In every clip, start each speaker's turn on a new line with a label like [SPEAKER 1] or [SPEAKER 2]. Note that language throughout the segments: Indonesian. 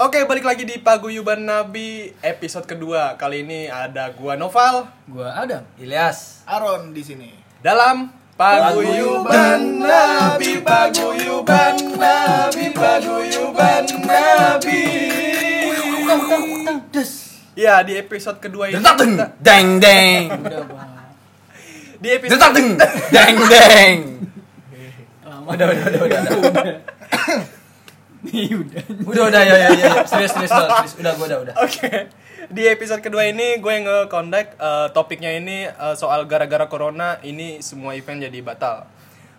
[SPEAKER 1] Oke, balik lagi di Paguyuban Nabi episode kedua. Kali ini ada gua Noval
[SPEAKER 2] Gua Adam.
[SPEAKER 3] Ilyas
[SPEAKER 4] Aron di sini.
[SPEAKER 1] dalam Paguyuban Nabi, Paguyuban Nabi, Paguyuban Nabi. Ya, di episode kedua ini
[SPEAKER 3] deng
[SPEAKER 1] kita-
[SPEAKER 3] Deng deng
[SPEAKER 2] Udah Bang.
[SPEAKER 1] di episode
[SPEAKER 3] deng Deng deng
[SPEAKER 2] Lama.
[SPEAKER 3] Udah udah udah udah udah
[SPEAKER 2] udah.
[SPEAKER 3] Udah udah ya ya ya ya. Serius serius serius serius. Udah gua udah udah
[SPEAKER 1] Oke. Di episode kedua ini gue nge-contact eh, topiknya ini eh, soal gara-gara corona ini semua event jadi batal.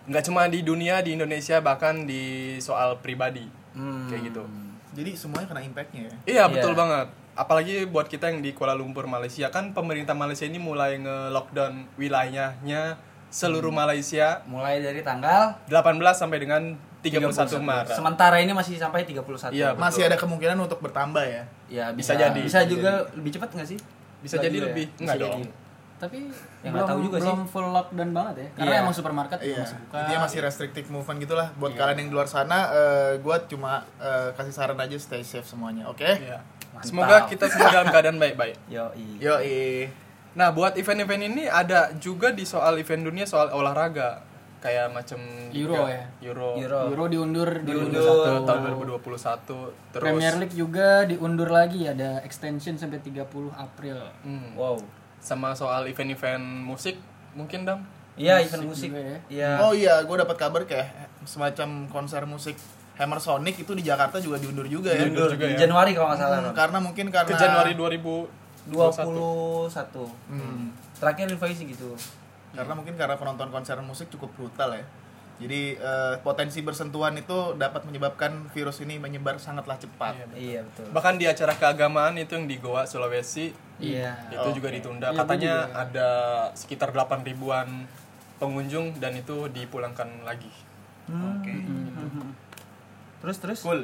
[SPEAKER 1] Nggak cuma di dunia, di Indonesia bahkan di soal pribadi.
[SPEAKER 3] Hmm.
[SPEAKER 1] Kayak gitu.
[SPEAKER 4] Jadi semuanya kena impactnya ya.
[SPEAKER 1] Iya,
[SPEAKER 3] Iya.
[SPEAKER 1] betul banget. Apalagi buat kita yang di Kuala Lumpur, Malaysia kan pemerintah Malaysia ini mulai nge-lockdown wilayahnya seluruh Malaysia
[SPEAKER 3] Mulai dari tanggal
[SPEAKER 1] 18 sampai dengan 31 Maret.
[SPEAKER 3] Sementara ini masih sampai 31
[SPEAKER 1] Iya.
[SPEAKER 4] Masih ada kemungkinan untuk bertambah ya.
[SPEAKER 3] Ya
[SPEAKER 1] Bisa
[SPEAKER 3] bisa,
[SPEAKER 1] jadi.
[SPEAKER 3] Bisa juga lebih cepat nggak sih?
[SPEAKER 1] Bisa
[SPEAKER 3] Nggak
[SPEAKER 1] jadi
[SPEAKER 3] ya?
[SPEAKER 1] lebih.
[SPEAKER 3] Bisa
[SPEAKER 1] Nggak
[SPEAKER 3] jadi.
[SPEAKER 1] dong.
[SPEAKER 2] Tapi
[SPEAKER 3] Ya, nggak
[SPEAKER 2] belum,
[SPEAKER 3] tahu juga sih.
[SPEAKER 2] belum full lockdown banget ya. Karena
[SPEAKER 3] Iya.
[SPEAKER 2] emang supermarket
[SPEAKER 4] Iya.
[SPEAKER 2] masih buka.
[SPEAKER 4] Intinya masih restrictive movement gitulah. Buat
[SPEAKER 2] Iya.
[SPEAKER 4] kalian yang di luar sana, eh, gua cuma eh, kasih saran aja stay safe semuanya, oke?
[SPEAKER 1] Iya.
[SPEAKER 3] Mantap.
[SPEAKER 1] Semoga kita semua dalam keadaan baik-baik.
[SPEAKER 3] Yo
[SPEAKER 4] Yo
[SPEAKER 1] Nah, buat event-event ini ada juga di soal event dunia soal olahraga. Kayak macam
[SPEAKER 2] Euro
[SPEAKER 1] juga
[SPEAKER 2] ya?
[SPEAKER 1] Euro.
[SPEAKER 3] Euro.
[SPEAKER 2] Euro diundur,
[SPEAKER 3] Diundur.
[SPEAKER 1] 2021, tahun 2021 terus
[SPEAKER 2] Premier League juga diundur lagi ada extension sampai 30 April.
[SPEAKER 1] Hmm.
[SPEAKER 3] Wow.
[SPEAKER 1] sama soal event-event musik mungkin dam
[SPEAKER 3] Iya event musik.
[SPEAKER 2] ya.
[SPEAKER 3] Iya.
[SPEAKER 4] Oh iya, gue dapat kabar kayak semacam konser musik Hammer Sonic itu di Jakarta juga diundur juga ya.
[SPEAKER 1] Diundur juga
[SPEAKER 3] di
[SPEAKER 1] ya.
[SPEAKER 3] Januari kalau nggak salah.
[SPEAKER 4] Hmm, karena mungkin karena
[SPEAKER 1] ke Januari 2021
[SPEAKER 3] 21.
[SPEAKER 4] Hmm.
[SPEAKER 3] Terakhir info sih gitu.
[SPEAKER 4] Karena mungkin karena penonton konser musik cukup brutal ya. Jadi eh, potensi bersentuhan itu dapat menyebabkan virus ini menyebar sangatlah cepat.
[SPEAKER 1] Iya, betul.
[SPEAKER 3] Iya betul.
[SPEAKER 1] bahkan di acara keagamaan itu yang di Goa Sulawesi
[SPEAKER 3] Iya.
[SPEAKER 1] itu juga
[SPEAKER 4] Oke.
[SPEAKER 1] ditunda
[SPEAKER 2] Iya,
[SPEAKER 1] katanya
[SPEAKER 2] juga.
[SPEAKER 1] ada sekitar 8 ribuan pengunjung dan itu dipulangkan lagi
[SPEAKER 4] Oke.
[SPEAKER 2] Hmm.
[SPEAKER 3] Terus terus.
[SPEAKER 4] Cool.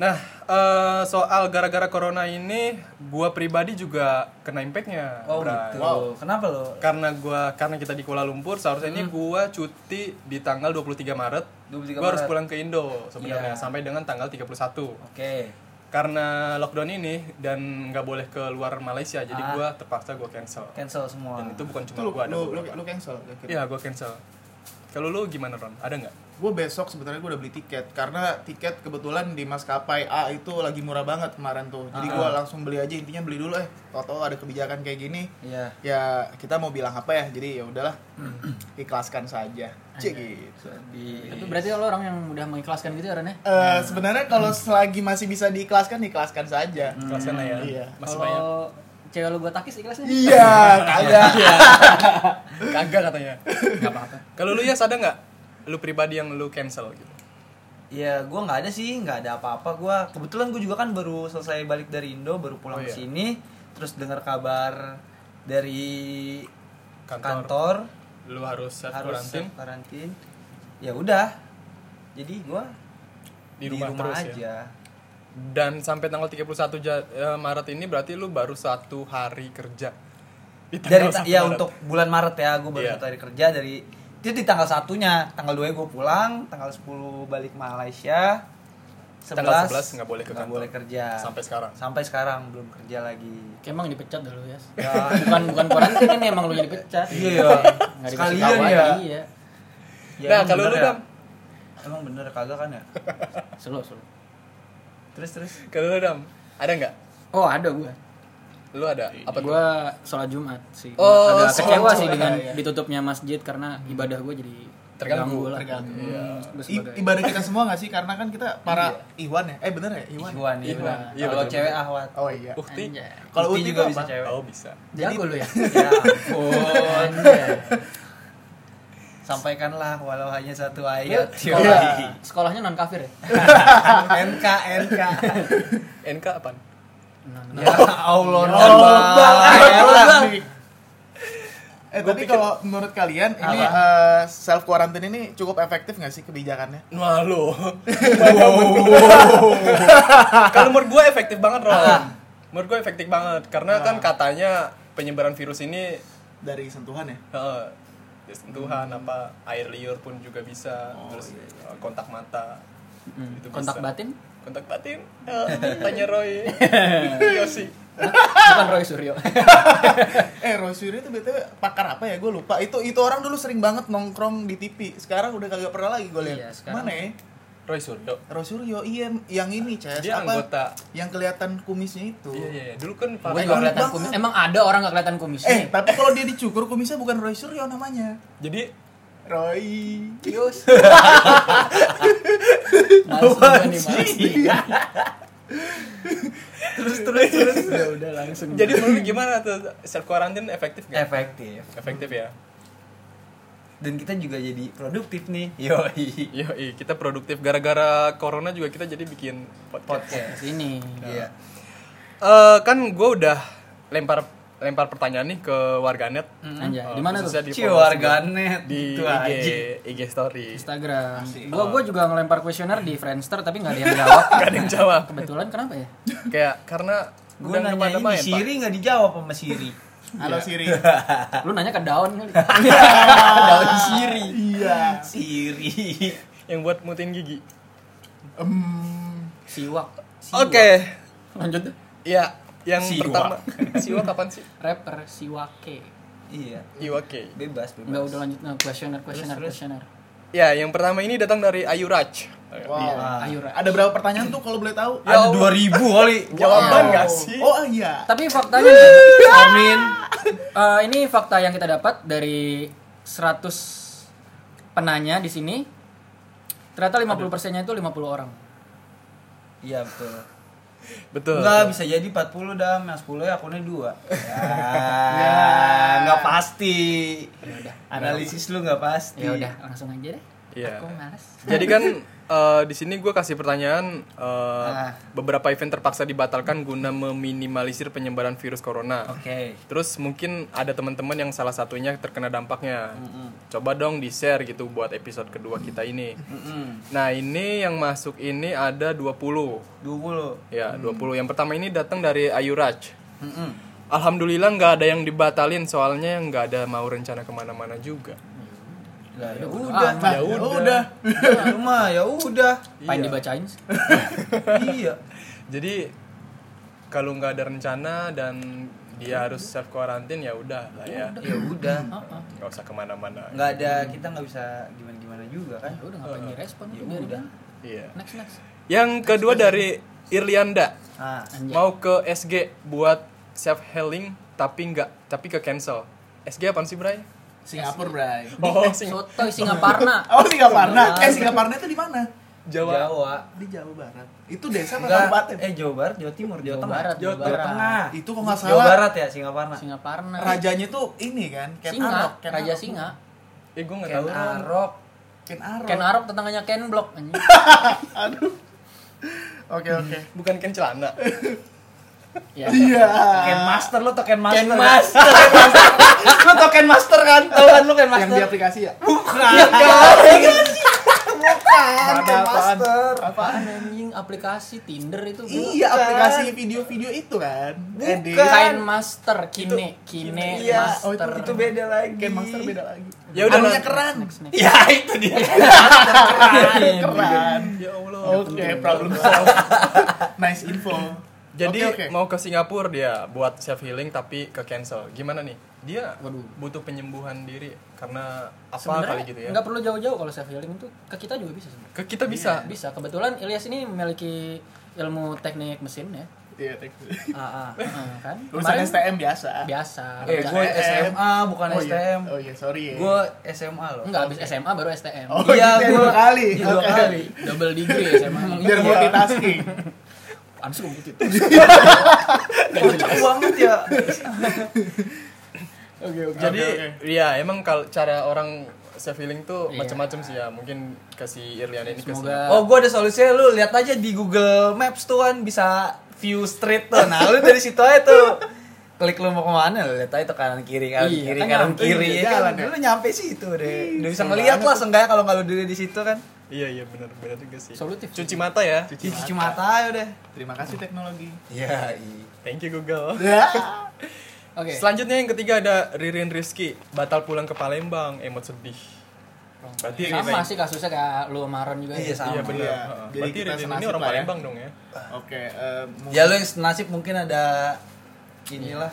[SPEAKER 1] Nah eh, soal gara-gara corona ini gua pribadi juga kena impactnya
[SPEAKER 3] Oh
[SPEAKER 1] Bray.
[SPEAKER 3] gitu.
[SPEAKER 4] Wow.
[SPEAKER 3] Kenapa lo?
[SPEAKER 1] karena gua karena kita di Kuala Lumpur seharusnya ini
[SPEAKER 3] Hmm.
[SPEAKER 1] gua cuti di tanggal 23 Maret
[SPEAKER 3] 23
[SPEAKER 1] gua harus
[SPEAKER 3] Maret.
[SPEAKER 1] pulang ke Indo sebenarnya
[SPEAKER 3] Iya.
[SPEAKER 1] sampai dengan tanggal 31
[SPEAKER 3] Oke.
[SPEAKER 1] karena lockdown ini dan nggak boleh keluar Malaysia jadi
[SPEAKER 3] Ah.
[SPEAKER 1] gua terpaksa gua cancel
[SPEAKER 3] Cancel semua.
[SPEAKER 1] dan itu bukan
[SPEAKER 4] Itu
[SPEAKER 1] cuma
[SPEAKER 4] lu,
[SPEAKER 1] gua ada
[SPEAKER 4] lu, lu,
[SPEAKER 1] beberapa
[SPEAKER 4] lu cancel
[SPEAKER 1] iya gua cancel kalau lu gimana Ron ada nggak
[SPEAKER 4] Gue besok sebenarnya gue udah beli tiket karena tiket kebetulan di maskapai A itu lagi murah banget kemarin tuh. Jadi gue langsung beli aja intinya beli dulu eh. Toto ada kebijakan kayak gini.
[SPEAKER 3] Iya.
[SPEAKER 4] Ya kita mau bilang apa ya? Jadi ya udahlah. Ikhlaskan saja. Cik gitu.
[SPEAKER 2] Tapi berarti lo orang yang udah mengikhlaskan gitu ya Ren ya?
[SPEAKER 4] Eh, sebenarnya kalau selagi masih bisa diikhlaskan, ikhlaskan saja.
[SPEAKER 1] Kelasan ya
[SPEAKER 4] Iya.
[SPEAKER 1] masih banyak
[SPEAKER 2] cewek lu gua takis ikhlasnya?
[SPEAKER 4] Iya, kagak.
[SPEAKER 1] kagak katanya
[SPEAKER 2] Enggak apa-apa.
[SPEAKER 1] kalau lu ya ada nggak lu pribadi yang lu cancel gitu
[SPEAKER 3] Ya, gue nggak ada sih, nggak ada apa-apa. Gua kebetulan gue juga kan baru selesai balik dari Indo, baru pulang
[SPEAKER 1] Oh,
[SPEAKER 3] ke
[SPEAKER 1] iya.
[SPEAKER 3] sini, terus dengar kabar dari
[SPEAKER 1] Kantor.
[SPEAKER 3] kantor,
[SPEAKER 1] lu harus self
[SPEAKER 3] harus
[SPEAKER 1] quarantine
[SPEAKER 3] self karantin. Ya udah, jadi gue
[SPEAKER 1] di rumah, terus ya
[SPEAKER 3] aja.
[SPEAKER 1] Dan sampai tanggal 31 Ja- eh, Maret ini berarti lu baru satu hari kerja di
[SPEAKER 3] Dari
[SPEAKER 1] tanggal 1
[SPEAKER 3] ya
[SPEAKER 1] Maret.
[SPEAKER 3] untuk bulan Maret ya, gue baru
[SPEAKER 1] Iya.
[SPEAKER 3] satu hari kerja dari itu di tanggal satunya, tanggal 2 gue pulang, tanggal 10 balik Malaysia.
[SPEAKER 1] Tanggal 11 nggak boleh ke
[SPEAKER 3] nggak
[SPEAKER 1] kantor.
[SPEAKER 3] boleh kerja.
[SPEAKER 1] sampai sekarang
[SPEAKER 3] Sampai sekarang belum kerja lagi.
[SPEAKER 2] Kayak emang dipecat dulu ya.
[SPEAKER 3] Ya.
[SPEAKER 2] bukan bukan karantin ini emang lu yang dipecat.
[SPEAKER 3] Iya.
[SPEAKER 2] Nggak dikasih
[SPEAKER 3] Sekalian
[SPEAKER 2] tahu
[SPEAKER 3] ya.
[SPEAKER 2] Iya.
[SPEAKER 3] Ya,
[SPEAKER 1] Nah, kalau lu,
[SPEAKER 3] ya?
[SPEAKER 1] Dam?
[SPEAKER 3] Emang bener kagak kan ya?
[SPEAKER 2] Selo selo.
[SPEAKER 3] Terus terus.
[SPEAKER 1] kalau lu dam ada nggak
[SPEAKER 2] Oh, ada gua.
[SPEAKER 1] lu ada apa tuh
[SPEAKER 2] Gua sholat Jumat sih.
[SPEAKER 1] Oh,
[SPEAKER 2] Agak
[SPEAKER 1] sholat
[SPEAKER 2] kecewa sih dengan
[SPEAKER 4] iya.
[SPEAKER 2] ditutupnya masjid karena ibadah gua jadi
[SPEAKER 1] Terganggu,
[SPEAKER 2] lah.
[SPEAKER 4] terganggu.
[SPEAKER 2] Hmm, gua
[SPEAKER 4] I-
[SPEAKER 2] sebagai-
[SPEAKER 4] ibadah kita semua gak sih? Karena kan kita para Iwan ya? Eh bener ya? Iwan?
[SPEAKER 3] Ikhwan,
[SPEAKER 1] Ikhwan.
[SPEAKER 3] Ikhwan.
[SPEAKER 1] Iya,
[SPEAKER 3] Kalau cewek ahwat.
[SPEAKER 4] Oh iya.
[SPEAKER 1] bukti.
[SPEAKER 4] Kalau
[SPEAKER 3] Uti
[SPEAKER 4] Uti
[SPEAKER 3] juga
[SPEAKER 4] itu
[SPEAKER 3] bisa
[SPEAKER 4] apa?
[SPEAKER 3] cewek.
[SPEAKER 1] oh bisa
[SPEAKER 2] Jago lu ya.
[SPEAKER 3] Ya ampun. Sampaikanlah walau hanya satu ayat.
[SPEAKER 2] Sekolah, sekolahnya non kafir ya?
[SPEAKER 3] NK NK.
[SPEAKER 1] NK apa
[SPEAKER 2] Non
[SPEAKER 3] Ya Allah
[SPEAKER 4] Ya Allah. Eh tapi kalau menurut kalian ini eh, self quarantine ini cukup efektif nggak sih kebijakannya?
[SPEAKER 1] Wah lo. Kalau menurut gue efektif banget Ron. Menurut gue efektif banget karena kan katanya penyebaran virus ini
[SPEAKER 4] Dari sentuhan ya?
[SPEAKER 1] Ya sentuhan apa air liur pun juga bisa
[SPEAKER 4] Oh,
[SPEAKER 1] terus
[SPEAKER 4] iya,
[SPEAKER 1] eh, kontak mata
[SPEAKER 2] Hmm.
[SPEAKER 1] itu
[SPEAKER 2] Kontak
[SPEAKER 1] bisa.
[SPEAKER 2] batin?
[SPEAKER 1] kontak batin Eh, tanya Roy Yosi
[SPEAKER 2] Bukan Roy Suryo.
[SPEAKER 4] Eh Roy Suryo itu btw pakar apa ya? Gue lupa. Itu itu orang dulu sering banget nongkrong di TV. Sekarang udah kagak pernah lagi gue lihat.
[SPEAKER 2] Iya, sekarang-
[SPEAKER 4] Mana ya?
[SPEAKER 1] Roy Suryo
[SPEAKER 4] Roy Suryo iya yang ini Ces
[SPEAKER 1] Dia
[SPEAKER 4] apa?
[SPEAKER 1] anggota.
[SPEAKER 4] Yang kelihatan kumisnya itu.
[SPEAKER 1] iya iya iya. dulu kan
[SPEAKER 2] Gue
[SPEAKER 1] Pak
[SPEAKER 2] kelihatan kumis. Emang ada orang gak kelihatan kumisnya?
[SPEAKER 4] Eh, tapi kalau dia dicukur kumisnya bukan Roy Suryo namanya.
[SPEAKER 1] jadi
[SPEAKER 4] Roy
[SPEAKER 2] Yus. Masuk gua nih mas.
[SPEAKER 3] terus terus terus
[SPEAKER 2] Udah udah langsung.
[SPEAKER 1] jadi menurut gimana tuh self quarantine efektif nggak
[SPEAKER 3] efektif
[SPEAKER 1] efektif ya
[SPEAKER 3] dan kita juga jadi produktif nih yoi
[SPEAKER 1] Iya, kita produktif gara-gara corona juga kita jadi bikin podcast.
[SPEAKER 3] podcast
[SPEAKER 2] sini.
[SPEAKER 3] iya
[SPEAKER 1] Eh, kan gue udah lempar lempar pertanyaan nih ke warganet.
[SPEAKER 2] Anjay,
[SPEAKER 1] Eh,
[SPEAKER 2] di mana tuh?
[SPEAKER 1] di
[SPEAKER 3] warganet
[SPEAKER 1] di
[SPEAKER 3] Itu
[SPEAKER 1] IG
[SPEAKER 3] aja.
[SPEAKER 1] IG story.
[SPEAKER 2] Instagram. Gua gua juga ngelempar kuesioner di Friendster tapi nggak ada yang jawab.
[SPEAKER 1] Gak ada yang jawab.
[SPEAKER 2] Kebetulan kenapa ya?
[SPEAKER 1] Kayak karena
[SPEAKER 3] gue nanya ini. Siri nggak dijawab sama Siri
[SPEAKER 4] Halo Siri.
[SPEAKER 2] Lu nanya ke daun kali.
[SPEAKER 3] daun Siri
[SPEAKER 4] iya.
[SPEAKER 3] Siri
[SPEAKER 1] yang buat mutin gigi.
[SPEAKER 4] Em,
[SPEAKER 2] Siwak.
[SPEAKER 1] Oke.
[SPEAKER 2] Lanjut tuh.
[SPEAKER 1] Ya, yang
[SPEAKER 3] Siwak.
[SPEAKER 1] pertama. Siwa kapan sih?
[SPEAKER 2] Rapper Siwake.
[SPEAKER 3] iya
[SPEAKER 1] Iwake.
[SPEAKER 3] bebas bebas
[SPEAKER 2] Enggak udah lanjut nah, kuesioner kuesioner
[SPEAKER 3] terus.
[SPEAKER 2] kuesioner.
[SPEAKER 1] Ya, yang pertama ini datang dari Ayu Raj.
[SPEAKER 4] Wow.
[SPEAKER 3] Ah.
[SPEAKER 2] Ayo Ra.
[SPEAKER 4] Ada berapa pertanyaan tuh kalau boleh tahu?
[SPEAKER 1] Ya
[SPEAKER 3] ada
[SPEAKER 1] Allah.
[SPEAKER 3] dua ribu kali
[SPEAKER 1] Jawaban
[SPEAKER 4] Wow.
[SPEAKER 1] gak sih?
[SPEAKER 4] Oh iya.
[SPEAKER 2] Tapi faktanya
[SPEAKER 3] Amin
[SPEAKER 2] eh, ini fakta yang kita dapat dari 100 penanya di sini. Ternyata 50 persennya itu 50 orang.
[SPEAKER 3] iya betul
[SPEAKER 1] Betul.
[SPEAKER 3] Enggak bisa jadi 40 dah, yang 10 ya akunnya 2 Ya, enggak pasti Analisis lu enggak pasti
[SPEAKER 2] Ya udah, langsung aja deh.
[SPEAKER 1] Iya.
[SPEAKER 2] Aku males.
[SPEAKER 1] Jadi kan eh, di sini gue kasih pertanyaan eh,
[SPEAKER 3] Ah.
[SPEAKER 1] beberapa event terpaksa dibatalkan guna meminimalisir penyebaran virus corona.
[SPEAKER 3] Oke
[SPEAKER 1] Terus mungkin ada teman-teman yang salah satunya terkena dampaknya. Coba dong di share gitu buat episode kedua kita ini.
[SPEAKER 3] Mm-mm.
[SPEAKER 1] Nah ini yang masuk ini ada 20
[SPEAKER 3] 20
[SPEAKER 1] Ya 20 Yang pertama ini datang dari Ayu Raj
[SPEAKER 3] Mm-mm.
[SPEAKER 1] Alhamdulillah nggak ada yang dibatalin soalnya nggak ada mau rencana ke mana-mana juga.
[SPEAKER 3] Lah, ya
[SPEAKER 2] Bodo
[SPEAKER 3] udah.
[SPEAKER 1] Ya udah.
[SPEAKER 4] udah.
[SPEAKER 3] Lu mah ya udah
[SPEAKER 2] Pengen
[SPEAKER 1] Iya.
[SPEAKER 2] dibacain sih.
[SPEAKER 3] Iya
[SPEAKER 1] Jadi kalau nggak ada rencana dan dia harus self quarantine ya udah lah ya.
[SPEAKER 3] Ya udah
[SPEAKER 2] Heeh.
[SPEAKER 1] Nggak usah ke mana-mana.
[SPEAKER 3] nggak ada kita nggak bisa gimana-gimana juga kan
[SPEAKER 2] Ya udah ngapain direspon
[SPEAKER 3] Ya udah.
[SPEAKER 1] Iya.
[SPEAKER 2] Next next.
[SPEAKER 1] Yang kedua dari Irlianda
[SPEAKER 3] ah
[SPEAKER 1] mau ke SG buat self healing tapi nggak tapi ke cancel. SG apaan sih Bray?
[SPEAKER 4] Singapura, Bray.
[SPEAKER 1] Oh, sing
[SPEAKER 2] Sotoy Singaparna.
[SPEAKER 4] Oh, Singaparna. Eh, Singaparna itu di mana?
[SPEAKER 1] Jawa.
[SPEAKER 3] Jawa
[SPEAKER 4] Di Jawa Barat. Itu desa apa
[SPEAKER 3] Enggak,
[SPEAKER 4] kabupaten?
[SPEAKER 3] eh Jawa Barat, Jawa Timur, Jawa,
[SPEAKER 2] Jawa
[SPEAKER 3] Tengah,
[SPEAKER 2] Barat,
[SPEAKER 3] Jawa,
[SPEAKER 2] Jawa Barat.
[SPEAKER 3] Tengah.
[SPEAKER 4] Itu kok nggak
[SPEAKER 3] Jawa
[SPEAKER 4] salah.
[SPEAKER 3] Barat ya Singaparna.
[SPEAKER 2] Singaparna.
[SPEAKER 4] Rajanya tuh ini kan, Ken
[SPEAKER 2] Singa,
[SPEAKER 4] Arok. Ken
[SPEAKER 2] Raja
[SPEAKER 4] Arok.
[SPEAKER 2] Singa.
[SPEAKER 1] Eh gue nggak
[SPEAKER 3] Ken
[SPEAKER 1] tahu. Ron.
[SPEAKER 3] Arok.
[SPEAKER 4] Ken Arok.
[SPEAKER 2] Ken Arok tetangganya Ken Block anjing.
[SPEAKER 4] Aduh. Oke, oke.
[SPEAKER 1] Bukan Ken celana.
[SPEAKER 2] Ya.
[SPEAKER 4] Iya.
[SPEAKER 3] Ken Master lo tau Ken Master.
[SPEAKER 2] Ken
[SPEAKER 3] kan?
[SPEAKER 2] Master.
[SPEAKER 3] Lu tau Ken Master kan? Tahu kan lu Ken
[SPEAKER 4] Yang
[SPEAKER 3] Master?
[SPEAKER 4] di aplikasi ya?
[SPEAKER 3] Bukan.
[SPEAKER 4] Mana
[SPEAKER 3] Ken
[SPEAKER 4] apaan?
[SPEAKER 3] Master.
[SPEAKER 2] Apaan anjing aplikasi Tinder itu bro.
[SPEAKER 4] Iya, aplikasi video-video itu kan.
[SPEAKER 3] Bukan.
[SPEAKER 2] Kain Master Kine, Kine
[SPEAKER 3] Iya,
[SPEAKER 4] Oh,
[SPEAKER 2] Master.
[SPEAKER 3] itu beda lagi.
[SPEAKER 4] Ken Master beda lagi.
[SPEAKER 1] Ya udah, Nan.
[SPEAKER 4] keren.
[SPEAKER 3] Ya itu dia.
[SPEAKER 4] Keren.
[SPEAKER 1] Ya Allah.
[SPEAKER 4] Oke, problem solved. Nice info.
[SPEAKER 1] Jadi
[SPEAKER 4] Oke, oke.
[SPEAKER 1] mau ke Singapura dia buat self healing tapi ke cancel. Gimana nih? Dia
[SPEAKER 2] Waduh.
[SPEAKER 1] butuh penyembuhan diri karena apa
[SPEAKER 2] Sebenarnya
[SPEAKER 1] kali gitu ya?
[SPEAKER 2] nggak perlu jauh-jauh kalau self healing itu ke kita juga bisa sebenarnya.
[SPEAKER 1] Ke kita bisa.
[SPEAKER 2] Bisa. Kebetulan Ilyas ini memiliki ilmu teknik mesin ya.
[SPEAKER 4] Iya, teknik.
[SPEAKER 3] Ah, ah.
[SPEAKER 2] Heeh, kan?
[SPEAKER 4] Lulusan
[SPEAKER 2] Kemarin
[SPEAKER 4] STM biasa.
[SPEAKER 2] biasa.
[SPEAKER 3] Eh, gue. SMA bukan
[SPEAKER 4] Oh iya.
[SPEAKER 3] STM.
[SPEAKER 4] Oh iya, sorry ya.
[SPEAKER 3] Gue SMA loh.
[SPEAKER 2] Enggak habis SMA baru STM.
[SPEAKER 4] Oh,
[SPEAKER 3] Iya,
[SPEAKER 4] gitu dua kali.
[SPEAKER 3] Iya, dua
[SPEAKER 4] Oke.
[SPEAKER 3] kali.
[SPEAKER 2] Double degree SMA.
[SPEAKER 4] Biar
[SPEAKER 3] Iya.
[SPEAKER 4] multitasking.
[SPEAKER 2] Apaan sih gitu.
[SPEAKER 3] Kocak banget ya.
[SPEAKER 4] Oke, oke.
[SPEAKER 1] Jadi
[SPEAKER 4] Oke, oke.
[SPEAKER 1] ya emang kalau cara orang self healing tuh
[SPEAKER 2] Iya.
[SPEAKER 1] macam-macam sih ya. Mungkin kasih Irlian ini ke
[SPEAKER 2] Semoga
[SPEAKER 3] Oh, gue ada solusinya lu lihat aja di Google Maps tuh kan bisa view street tuh. Nah, lu dari situ aja tuh. Klik lu mau ke mana lu lihat aja tuh kanan kiri kanan
[SPEAKER 2] Iya,
[SPEAKER 3] kiri
[SPEAKER 2] kan
[SPEAKER 3] kanan
[SPEAKER 2] nyampe
[SPEAKER 3] kiri
[SPEAKER 4] di
[SPEAKER 3] ya
[SPEAKER 4] jalan
[SPEAKER 3] kan.
[SPEAKER 4] ya.
[SPEAKER 3] Lu nyampe situ deh. Udah bisa
[SPEAKER 4] Seru
[SPEAKER 3] ngeliat
[SPEAKER 4] banget
[SPEAKER 3] lah
[SPEAKER 4] tuh.
[SPEAKER 3] seenggaknya kalau nggak lu diri di situ kan.
[SPEAKER 1] Iya iya benar benar juga sih.
[SPEAKER 2] Solutif.
[SPEAKER 1] Cuci mata ya.
[SPEAKER 4] Cuci
[SPEAKER 3] Cuci cuci mata aja udah.
[SPEAKER 4] Terima kasih teknologi.
[SPEAKER 3] Iya, iya.
[SPEAKER 1] Thank you Google.
[SPEAKER 4] Ya.
[SPEAKER 2] Oke.
[SPEAKER 1] Selanjutnya yang ketiga ada Ririn Rizky batal pulang ke Palembang, emot sedih. Berarti
[SPEAKER 2] sama
[SPEAKER 1] remake.
[SPEAKER 2] sih kasusnya kayak lu sama juga.
[SPEAKER 3] Iya, sama.
[SPEAKER 1] Iya benar.
[SPEAKER 4] Iya. Jadi
[SPEAKER 1] Berarti
[SPEAKER 4] kita
[SPEAKER 1] Ridin ini orang
[SPEAKER 4] ya.
[SPEAKER 1] Palembang dong ya.
[SPEAKER 4] Oke, eh, mungkin-
[SPEAKER 3] Ya lu yang senasib mungkin ada inilah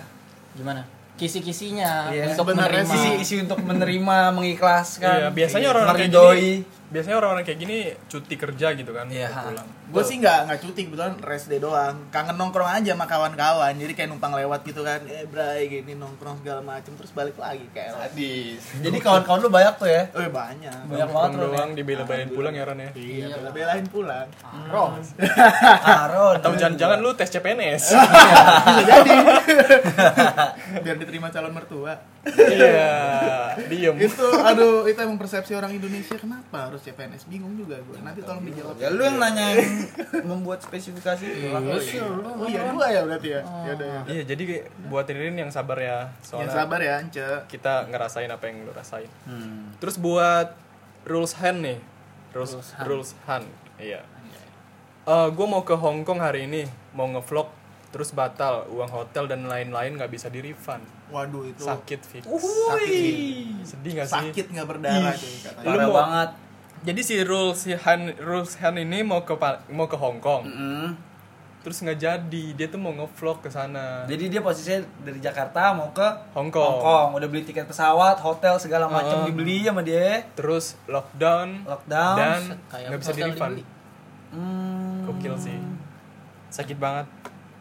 [SPEAKER 2] Gimana? Kisi-kisinya
[SPEAKER 3] Iya.
[SPEAKER 2] untuk
[SPEAKER 4] Sebenarnya
[SPEAKER 2] menerima.
[SPEAKER 3] isi isi untuk menerima mengikhlaskan
[SPEAKER 1] Iya, biasanya orang-orang kayak gini biasanya orang-orang kayak gini cuti kerja gitu kan
[SPEAKER 3] Iya.
[SPEAKER 1] pulang.
[SPEAKER 4] gue sih nggak nggak cuti kebetulan rest day doang kangen nongkrong aja sama kawan-kawan jadi kayak numpang lewat gitu kan eh bray gini nongkrong segala macem terus balik lagi kayak
[SPEAKER 3] Sadis. Jadi kawan-kawan lu banyak tuh ya.
[SPEAKER 4] oh banyak
[SPEAKER 3] Banyak banget
[SPEAKER 1] Nongkrong
[SPEAKER 3] Ron.
[SPEAKER 1] doang dibela-belain pulang ya Ron ya.
[SPEAKER 4] iya belain pulang
[SPEAKER 2] Ron.
[SPEAKER 3] Aron.
[SPEAKER 1] Atau jangan-jangan lu tes CPNS.
[SPEAKER 4] bisa jadi biar diterima calon mertua
[SPEAKER 1] Iya, diem.
[SPEAKER 4] itu aduh itu emang persepsi orang Indonesia kenapa harus CPNS bingung juga gue nanti tolong dijawab
[SPEAKER 3] Ya lu yang nanya yang membuat spesifikasi itu.
[SPEAKER 4] oh iya dua ya berarti ya ya udah ya
[SPEAKER 1] Iya, jadi kayak buat Ririn yang sabar ya.
[SPEAKER 4] yang
[SPEAKER 1] Soalnya
[SPEAKER 4] sabar ya Ance
[SPEAKER 1] kita ngerasain apa yang lu rasain.
[SPEAKER 3] Hmm.
[SPEAKER 1] Terus buat rules hand nih. Rules
[SPEAKER 2] Rules hand.
[SPEAKER 1] rules hand. Iya. Eh gue mau ke Hong Kong hari ini, mau ngevlog terus batal uang hotel dan lain-lain nggak bisa di refund
[SPEAKER 4] waduh itu
[SPEAKER 1] sakit fix
[SPEAKER 4] sakit
[SPEAKER 1] sedih nggak sih
[SPEAKER 4] sakit nggak berdarah cuy katanya
[SPEAKER 1] Lu mau-
[SPEAKER 3] banget.
[SPEAKER 1] Jadi si rules si hand rules hand ini mau ke mau ke Hong Kong
[SPEAKER 3] Mm.
[SPEAKER 1] terus nggak jadi dia tuh mau ngevlog ke sana
[SPEAKER 3] Jadi dia posisinya dari Jakarta mau ke
[SPEAKER 1] Hong Kong.
[SPEAKER 3] Hong Kong. Udah beli tiket pesawat, hotel segala macam
[SPEAKER 1] Uh-uh.
[SPEAKER 3] dibeli sama dia.
[SPEAKER 1] terus lockdown
[SPEAKER 3] Lockdown.
[SPEAKER 1] dan nggak bisa di refund.
[SPEAKER 3] Hmm.
[SPEAKER 1] gokil sih sakit banget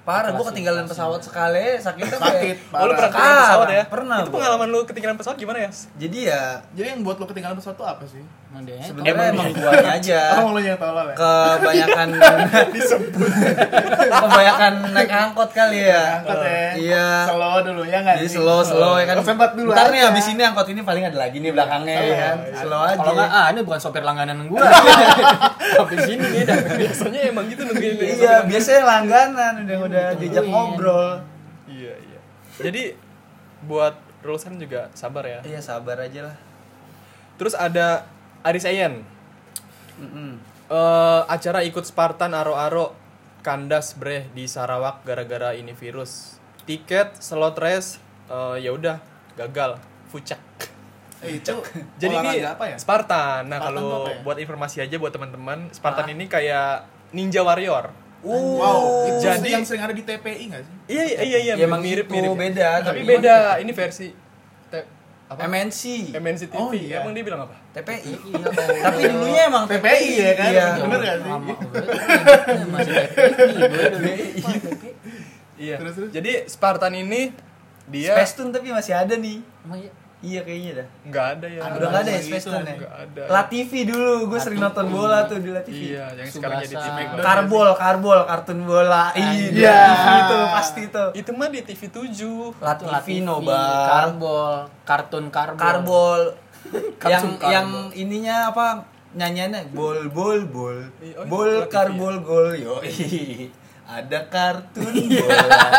[SPEAKER 3] Parah, gua
[SPEAKER 2] Kelas
[SPEAKER 3] ketinggalan pesawat sekali, sakitnya
[SPEAKER 4] sakit
[SPEAKER 3] kayak-
[SPEAKER 1] Oh, lu pernah
[SPEAKER 4] parah.
[SPEAKER 1] ketinggalan pesawat ya?
[SPEAKER 3] Pernah,
[SPEAKER 1] Itu pengalaman lu ketinggalan pesawat gimana ya?
[SPEAKER 3] Jadi ya
[SPEAKER 4] jadi yang buat lo ketinggalan pesawat tuh apa sih
[SPEAKER 2] Emang
[SPEAKER 3] sebenarnya emang guanya aja.
[SPEAKER 4] oh lo yang tolol ya
[SPEAKER 3] Kebanyakan disebut. Kebanyakan naik angkot kali ya.
[SPEAKER 4] angkot ya
[SPEAKER 3] Iya.
[SPEAKER 4] slow dulu ya nggak
[SPEAKER 3] Jadi slow slow ya kan.
[SPEAKER 4] Sempat dulu
[SPEAKER 3] Ntar nih abis ini angkot ini paling ada lagi nih belakangnya ya kan. Slow aja.
[SPEAKER 2] Kalau nggak, ah ini bukan sopir langganan gua. Habis ini dah.
[SPEAKER 1] Biasanya emang gitu nungguin
[SPEAKER 3] Iya, biasanya langganan udah udah diajak
[SPEAKER 2] Ditungguin.
[SPEAKER 3] ngobrol.
[SPEAKER 1] Iya, iya. Jadi buat Rulsan juga sabar ya.
[SPEAKER 3] Iya, sabar aja lah.
[SPEAKER 1] Terus ada Aris Ayen.
[SPEAKER 3] Mm-mm.
[SPEAKER 1] Eh, acara ikut Spartan Aro-Aro kandas bre di Sarawak gara-gara ini virus. Tiket slot race eh, ya udah gagal. Fucak.
[SPEAKER 4] Eh, itu
[SPEAKER 1] Jadi ini
[SPEAKER 4] apa ya
[SPEAKER 1] Spartan. Nah,
[SPEAKER 4] Spartan
[SPEAKER 1] kalau
[SPEAKER 4] ya?
[SPEAKER 1] buat informasi aja buat teman-teman, Spartan ini kayak Ninja Warrior.
[SPEAKER 4] Wow itu
[SPEAKER 1] Jadi-
[SPEAKER 4] yang sering ada di TPI nggak sih
[SPEAKER 1] Iya, iya, iya, iya,
[SPEAKER 3] Ya, emang
[SPEAKER 1] mirip
[SPEAKER 3] itu
[SPEAKER 1] mirip.
[SPEAKER 3] beda,
[SPEAKER 1] Tapi
[SPEAKER 3] tapi-
[SPEAKER 1] beda. Ini versi apa?
[SPEAKER 3] MNC,
[SPEAKER 1] MNC TV.
[SPEAKER 4] Oh, iya.
[SPEAKER 1] Emang dia bilang apa?
[SPEAKER 3] TPI.
[SPEAKER 2] Iya,
[SPEAKER 3] Tapi dulunya emang
[SPEAKER 4] TPI ya kan
[SPEAKER 3] Iya.
[SPEAKER 4] bener nggak sih.
[SPEAKER 1] Iya. Jadi Spartan ini dia
[SPEAKER 3] Space Tune tapi masih ada nih.
[SPEAKER 2] Emang iya?
[SPEAKER 3] Iya kayaknya dah.
[SPEAKER 1] nggak ada ya.
[SPEAKER 3] Udah nggak ada ya Space
[SPEAKER 4] itu,
[SPEAKER 3] Tune ya?
[SPEAKER 1] ada.
[SPEAKER 3] La TV dulu, gue sering nonton bola tuh di La TV.
[SPEAKER 1] Iya, yang sekarang jadi. TV.
[SPEAKER 3] Karbol, karbol, kartun bola.
[SPEAKER 4] Iya.
[SPEAKER 3] itu pasti tuh.
[SPEAKER 1] Itu mah di TV 7.
[SPEAKER 3] La
[SPEAKER 2] Itu
[SPEAKER 3] TV
[SPEAKER 2] Latifi,
[SPEAKER 3] Nobar.
[SPEAKER 2] Karbol, kartun karbol.
[SPEAKER 3] Karbol. yang
[SPEAKER 2] Karbol.
[SPEAKER 3] yang ininya apa? Nyanyiannya bol bol bol.
[SPEAKER 1] Iya, oh, itu
[SPEAKER 3] Bol
[SPEAKER 1] TV
[SPEAKER 3] karbol gol yo. Ada kartun bola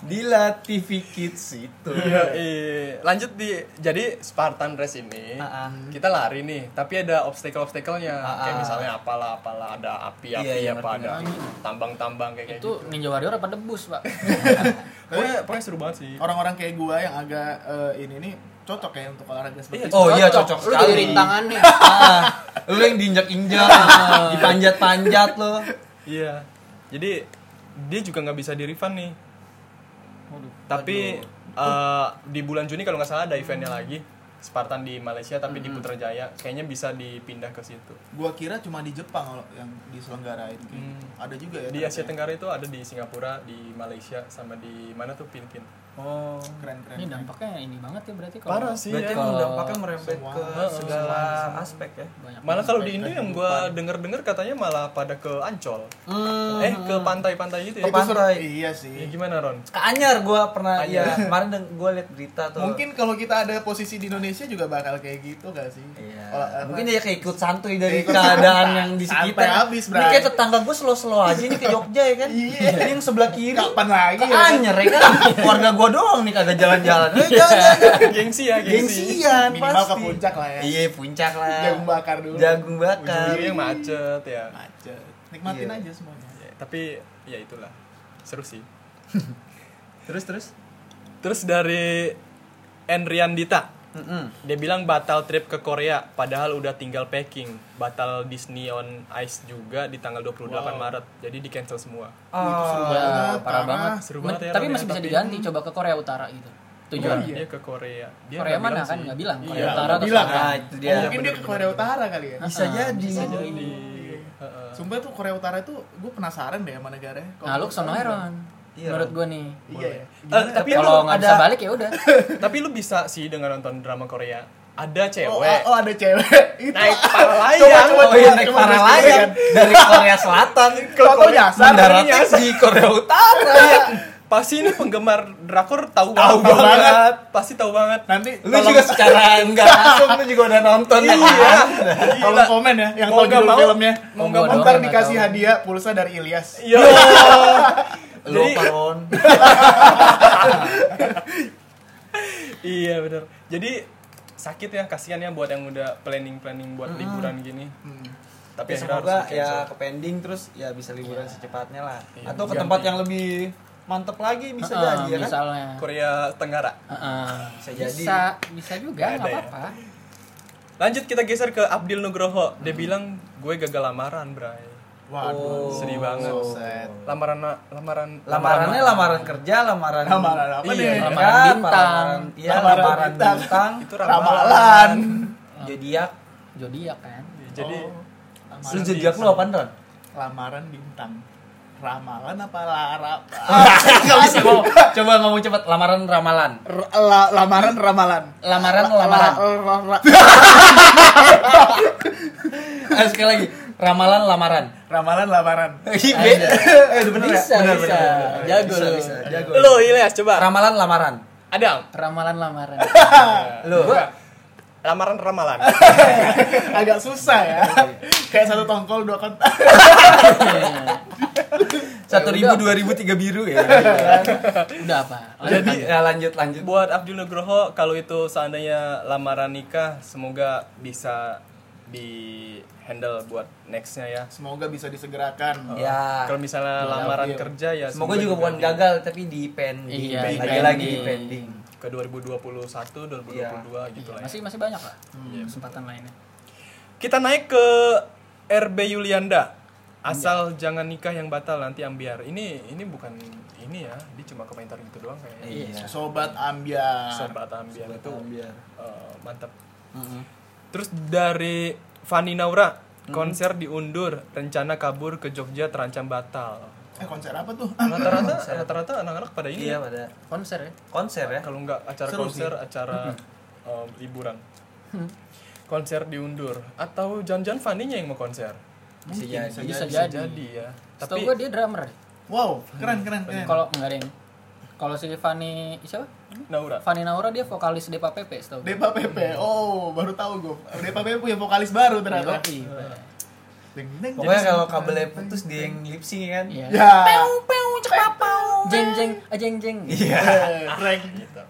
[SPEAKER 3] di La TV Kids itu.
[SPEAKER 1] Iya, iya. Lanjut di jadi Spartan Race ini
[SPEAKER 3] ah.
[SPEAKER 1] kita lari nih, tapi ada obstacle-obstacle-nya.
[SPEAKER 3] Ah,
[SPEAKER 1] Kayak misalnya apalah apalah ada api-api
[SPEAKER 3] Iya, iya,
[SPEAKER 1] apa ada tambang-tambang kayak kayak
[SPEAKER 2] Itu
[SPEAKER 1] gitu.
[SPEAKER 2] Ninja Warrior apa debus, Pak?
[SPEAKER 1] Pokoknya, pokoknya seru banget sih.
[SPEAKER 4] orang-orang kayak gua yang agak eh, ini nih cocok ya untuk olahraga seperti
[SPEAKER 1] Iya,
[SPEAKER 4] itu
[SPEAKER 3] Oh iya cocok
[SPEAKER 2] Lu
[SPEAKER 3] sekali.
[SPEAKER 2] jadi rintangannya.
[SPEAKER 3] Ah, lu yang diinjak-injak, dipanjat-panjat lo.
[SPEAKER 1] Iya. Jadi dia juga nggak bisa di refund nih. Tapi eh, di bulan Juni kalau nggak salah ada eventnya lagi Spartan di Malaysia tapi di Putrajaya kayaknya bisa dipindah ke situ.
[SPEAKER 4] gua kira cuma di Jepang kalau yang diselenggarain kayak
[SPEAKER 1] Hmm.
[SPEAKER 4] gitu. ada juga ya
[SPEAKER 1] Di Asia
[SPEAKER 4] ya.
[SPEAKER 1] Tenggara itu ada di Singapura, di Malaysia sama di mana tuh Filipina.
[SPEAKER 3] Oh.
[SPEAKER 4] keren keren
[SPEAKER 2] Ini dampaknya ini banget ya berarti kalau
[SPEAKER 1] Parah sih
[SPEAKER 3] Berarti
[SPEAKER 1] ya.
[SPEAKER 3] dampaknya merembet
[SPEAKER 4] Semua.
[SPEAKER 3] ke segala aspek ya.
[SPEAKER 2] banyak
[SPEAKER 1] Malah kalau di Indo yang gua denger-denger katanya malah pada ke Ancol.
[SPEAKER 3] Hmm.
[SPEAKER 1] Eh, ke pantai-pantai gitu ya.
[SPEAKER 3] Ke pantai.
[SPEAKER 4] iya
[SPEAKER 1] Ya,
[SPEAKER 4] sih
[SPEAKER 1] gimana Ron?
[SPEAKER 3] Ke Anyar gua pernah
[SPEAKER 1] Anyar.
[SPEAKER 3] ya kemarin deng- gua liat berita tuh.
[SPEAKER 4] mungkin kalau kita ada posisi di Indonesia juga bakal kayak gitu gak sih
[SPEAKER 3] Iya. Mungkin dia kayak ikut santuy dari
[SPEAKER 4] Ikut
[SPEAKER 3] keadaan
[SPEAKER 4] santai.
[SPEAKER 3] yang di sekitar.
[SPEAKER 4] abis,
[SPEAKER 3] Ini kayak tetangga gue slow-slow aja nih ke Jogja ya kan.
[SPEAKER 4] Iya.
[SPEAKER 3] Ini yang sebelah kiri.
[SPEAKER 4] kapan lagi
[SPEAKER 3] Ke
[SPEAKER 4] ya kan?
[SPEAKER 3] Anyer ya kan. Keluarga gua doang nih kagak jalan-jalan. Eh, jangan, jangan.
[SPEAKER 1] gengsi ya, gengsi.
[SPEAKER 3] Gengsian
[SPEAKER 4] minimal ke
[SPEAKER 3] pasti.
[SPEAKER 4] puncak lah ya
[SPEAKER 3] Iya, puncak lah.
[SPEAKER 4] jagung bakar dulu
[SPEAKER 3] Jagung bakar.
[SPEAKER 1] Ujung-ujungnya yang macet ya.
[SPEAKER 4] macet nikmatin
[SPEAKER 3] Iya.
[SPEAKER 4] aja semuanya
[SPEAKER 1] Ya, Tapi ya itulah. Seru sih.
[SPEAKER 3] Terus terus.
[SPEAKER 1] Terus dari Enriandita.
[SPEAKER 3] Mm-mm.
[SPEAKER 1] Dia bilang batal trip ke Korea padahal udah tinggal packing. Batal Disney on Ice juga di tanggal 28 Maret. Jadi di cancel semua.
[SPEAKER 3] Oh,
[SPEAKER 2] Ya, parah
[SPEAKER 4] parah.
[SPEAKER 2] banget.
[SPEAKER 1] Seru banget ya,
[SPEAKER 2] tapi masih bisa
[SPEAKER 1] tapi-
[SPEAKER 2] diganti coba ke Korea Utara gitu. Tujuan.
[SPEAKER 1] Dia ke Korea. Dia
[SPEAKER 2] Korea mana kan nggak bilang. Korea
[SPEAKER 1] Iya,
[SPEAKER 2] Utara
[SPEAKER 4] bilang.
[SPEAKER 3] Nah, itu dia.
[SPEAKER 4] Oh, mungkin dia ke Korea Utara kali ya.
[SPEAKER 3] Bisa jadi.
[SPEAKER 1] Jadi, heeh.
[SPEAKER 4] Sumpah tuh Korea Utara itu gue penasaran deh sama negaranya. Kalau
[SPEAKER 2] Nah, lu Heron.
[SPEAKER 3] Iya,
[SPEAKER 2] Menurut gua nih.
[SPEAKER 4] Iya ya.
[SPEAKER 1] Eh, tapi
[SPEAKER 2] Kalau nggak
[SPEAKER 3] ada-
[SPEAKER 2] bisa balik ya udah.
[SPEAKER 1] tapi lu bisa sih dengan nonton drama Korea. Ada
[SPEAKER 4] Oh,
[SPEAKER 1] cewek
[SPEAKER 4] oh, ada cewek. Itu
[SPEAKER 1] naik para
[SPEAKER 4] Coba,
[SPEAKER 1] layang.
[SPEAKER 4] coba,
[SPEAKER 3] Oh iya, naik
[SPEAKER 4] coba
[SPEAKER 3] para layang dari Korea Selatan ke
[SPEAKER 4] Kalau
[SPEAKER 3] Korea mendaratnya di Korea Utara.
[SPEAKER 1] Pasti ini penggemar drakor tahu
[SPEAKER 4] Tahu
[SPEAKER 1] banget.
[SPEAKER 4] banget.
[SPEAKER 1] Pasti tahu banget.
[SPEAKER 4] Nanti
[SPEAKER 3] Lu juga secara enggak langsung lu juga udah nonton ya.
[SPEAKER 1] Iya.
[SPEAKER 4] tolong komen ya yang tahu judul filmnya.
[SPEAKER 2] mau nggak
[SPEAKER 4] Ntar
[SPEAKER 2] mau,
[SPEAKER 4] dikasih hadiah pulsa dari Ilyas.
[SPEAKER 1] Iya. Jadi-
[SPEAKER 3] Paron.
[SPEAKER 1] Iya benar. Jadi sakit ya kasihan ya buat yang udah planning planning buat liburan gini.
[SPEAKER 4] Hmm.
[SPEAKER 1] Tapi akhirnya
[SPEAKER 3] semoga ya ke pending terus ya bisa liburan secepatnya lah.
[SPEAKER 1] Iya,
[SPEAKER 3] Atau ke
[SPEAKER 1] ganti.
[SPEAKER 3] tempat yang lebih mantep lagi bisa
[SPEAKER 2] Heeh,
[SPEAKER 3] jadi ya kan?
[SPEAKER 2] Misalnya.
[SPEAKER 1] Korea Tenggara.
[SPEAKER 2] Heeh.
[SPEAKER 3] Bisa jadi.
[SPEAKER 2] Bisa, bisa juga
[SPEAKER 1] Nggak ya.
[SPEAKER 2] apa-apa.
[SPEAKER 1] Lanjut kita geser ke Abdil Nugroho. Dia bilang gue gagal lamaran, Bray.
[SPEAKER 4] Waduh.
[SPEAKER 1] Sedih banget.
[SPEAKER 4] So sad.
[SPEAKER 1] Lamaran lamaran
[SPEAKER 3] Lamarannya lamaran kerja, lamaran
[SPEAKER 4] Lamaran apa
[SPEAKER 1] Iya,
[SPEAKER 4] nih?
[SPEAKER 2] lamaran
[SPEAKER 3] Ya,
[SPEAKER 2] bintang.
[SPEAKER 3] lamaran, iya,
[SPEAKER 4] Lamaran
[SPEAKER 3] lamaran
[SPEAKER 4] bintang.
[SPEAKER 3] bintang,
[SPEAKER 1] itu
[SPEAKER 4] Ramalan.
[SPEAKER 3] zodiak.
[SPEAKER 2] Zodiak kan.
[SPEAKER 1] Jadi
[SPEAKER 4] Oh,
[SPEAKER 3] Lu
[SPEAKER 4] lamaran
[SPEAKER 3] zodiak lu apaan, Ron?
[SPEAKER 4] Lamaran bintang. Ramalan apa larap?
[SPEAKER 3] Enggak bisa ngomong. Coba ngomong cepat. Lamaran ramalan.
[SPEAKER 4] R- la- lamaran ramalan.
[SPEAKER 3] Lamaran lamaran.
[SPEAKER 4] La- la-
[SPEAKER 3] Ayo sekali lagi. Ramalan lamaran.
[SPEAKER 4] Ramalan lamaran.
[SPEAKER 3] Iya. Eh, itu bener ya?
[SPEAKER 2] Bisa,
[SPEAKER 3] Bener,
[SPEAKER 2] bisa.
[SPEAKER 3] bener.
[SPEAKER 2] Jago
[SPEAKER 3] Bisa,
[SPEAKER 2] lu.
[SPEAKER 3] bisa. Jago.
[SPEAKER 1] lo Ilyas coba.
[SPEAKER 3] Ramalan lamaran.
[SPEAKER 1] Ada.
[SPEAKER 2] Ramalan lamaran.
[SPEAKER 3] Lu.
[SPEAKER 1] Lamaran ramalan.
[SPEAKER 4] Agak susah ya. Kayak satu tongkol dua kotak.
[SPEAKER 3] Satu ribu, dua ribu, tiga biru ya.
[SPEAKER 2] udah apa?
[SPEAKER 3] Jadi ya lanjut lanjut.
[SPEAKER 1] Buat Abdul Nugroho kalau itu seandainya lamaran nikah semoga bisa di handle buat nextnya ya.
[SPEAKER 4] Semoga bisa disegerakan.
[SPEAKER 3] Ya.
[SPEAKER 1] Kalau misalnya lamaran
[SPEAKER 4] Abdil.
[SPEAKER 1] kerja ya
[SPEAKER 3] Semoga juga bukan
[SPEAKER 1] di-
[SPEAKER 3] gagal tapi di pending.
[SPEAKER 2] Iya,
[SPEAKER 1] di
[SPEAKER 3] Lagi-lagi di
[SPEAKER 2] pending.
[SPEAKER 1] ke 2021 2022 gitu lah ya.
[SPEAKER 2] Masih masih banyak lah kesempatan lainnya.
[SPEAKER 1] Kita naik ke RB Yulianda. Asal jangan nikah yang batal nanti ambiar. Ini ini bukan ini ya, dia cuma komentar gitu doang kayaknya.
[SPEAKER 3] Iya.
[SPEAKER 4] Sobat Ambiar.
[SPEAKER 1] Sobat ambiar itu
[SPEAKER 3] Biar.
[SPEAKER 1] eh, mantap.
[SPEAKER 3] Mm-mm.
[SPEAKER 1] Terus dari Fani Naura, konser diundur, rencana kabur ke Jogja terancam batal.
[SPEAKER 4] Eh konser apa tuh?
[SPEAKER 1] Rata-rata rata-rata anak-anak pada ini.
[SPEAKER 3] Iya
[SPEAKER 1] ya.
[SPEAKER 3] pada
[SPEAKER 2] Konser ya.
[SPEAKER 3] konser ya.
[SPEAKER 1] Kalau nggak acara
[SPEAKER 4] Seru
[SPEAKER 1] konser,
[SPEAKER 4] sih.
[SPEAKER 1] acara eh, liburan. Konser diundur atau jangan-jangan Faninya yang mau konser.
[SPEAKER 3] Bisa jadi.
[SPEAKER 2] Bisa
[SPEAKER 1] Bisa
[SPEAKER 2] jadi.
[SPEAKER 1] jadi ya.
[SPEAKER 2] Setahu
[SPEAKER 1] Tapi
[SPEAKER 2] gua dia drummer.
[SPEAKER 4] Wow, keren keren keren.
[SPEAKER 2] Kalau enggak deh. Kalau si Fanny siapa?
[SPEAKER 1] Naura.
[SPEAKER 2] Fanny Naura dia vokalis Depa PP setahu gua.
[SPEAKER 4] Depa PP. Oh, baru tahu gue. Depa PP punya vokalis baru ternyata.
[SPEAKER 2] Yoi.
[SPEAKER 4] Ding, ding,
[SPEAKER 3] Pokoknya kalau kabelnya putus dia yang lip sync kan.
[SPEAKER 2] Iya.
[SPEAKER 4] Ya.
[SPEAKER 2] Jeng jeng, ah, jeng jeng.
[SPEAKER 3] Iya.
[SPEAKER 4] Eh, Frank.
[SPEAKER 1] Gitu.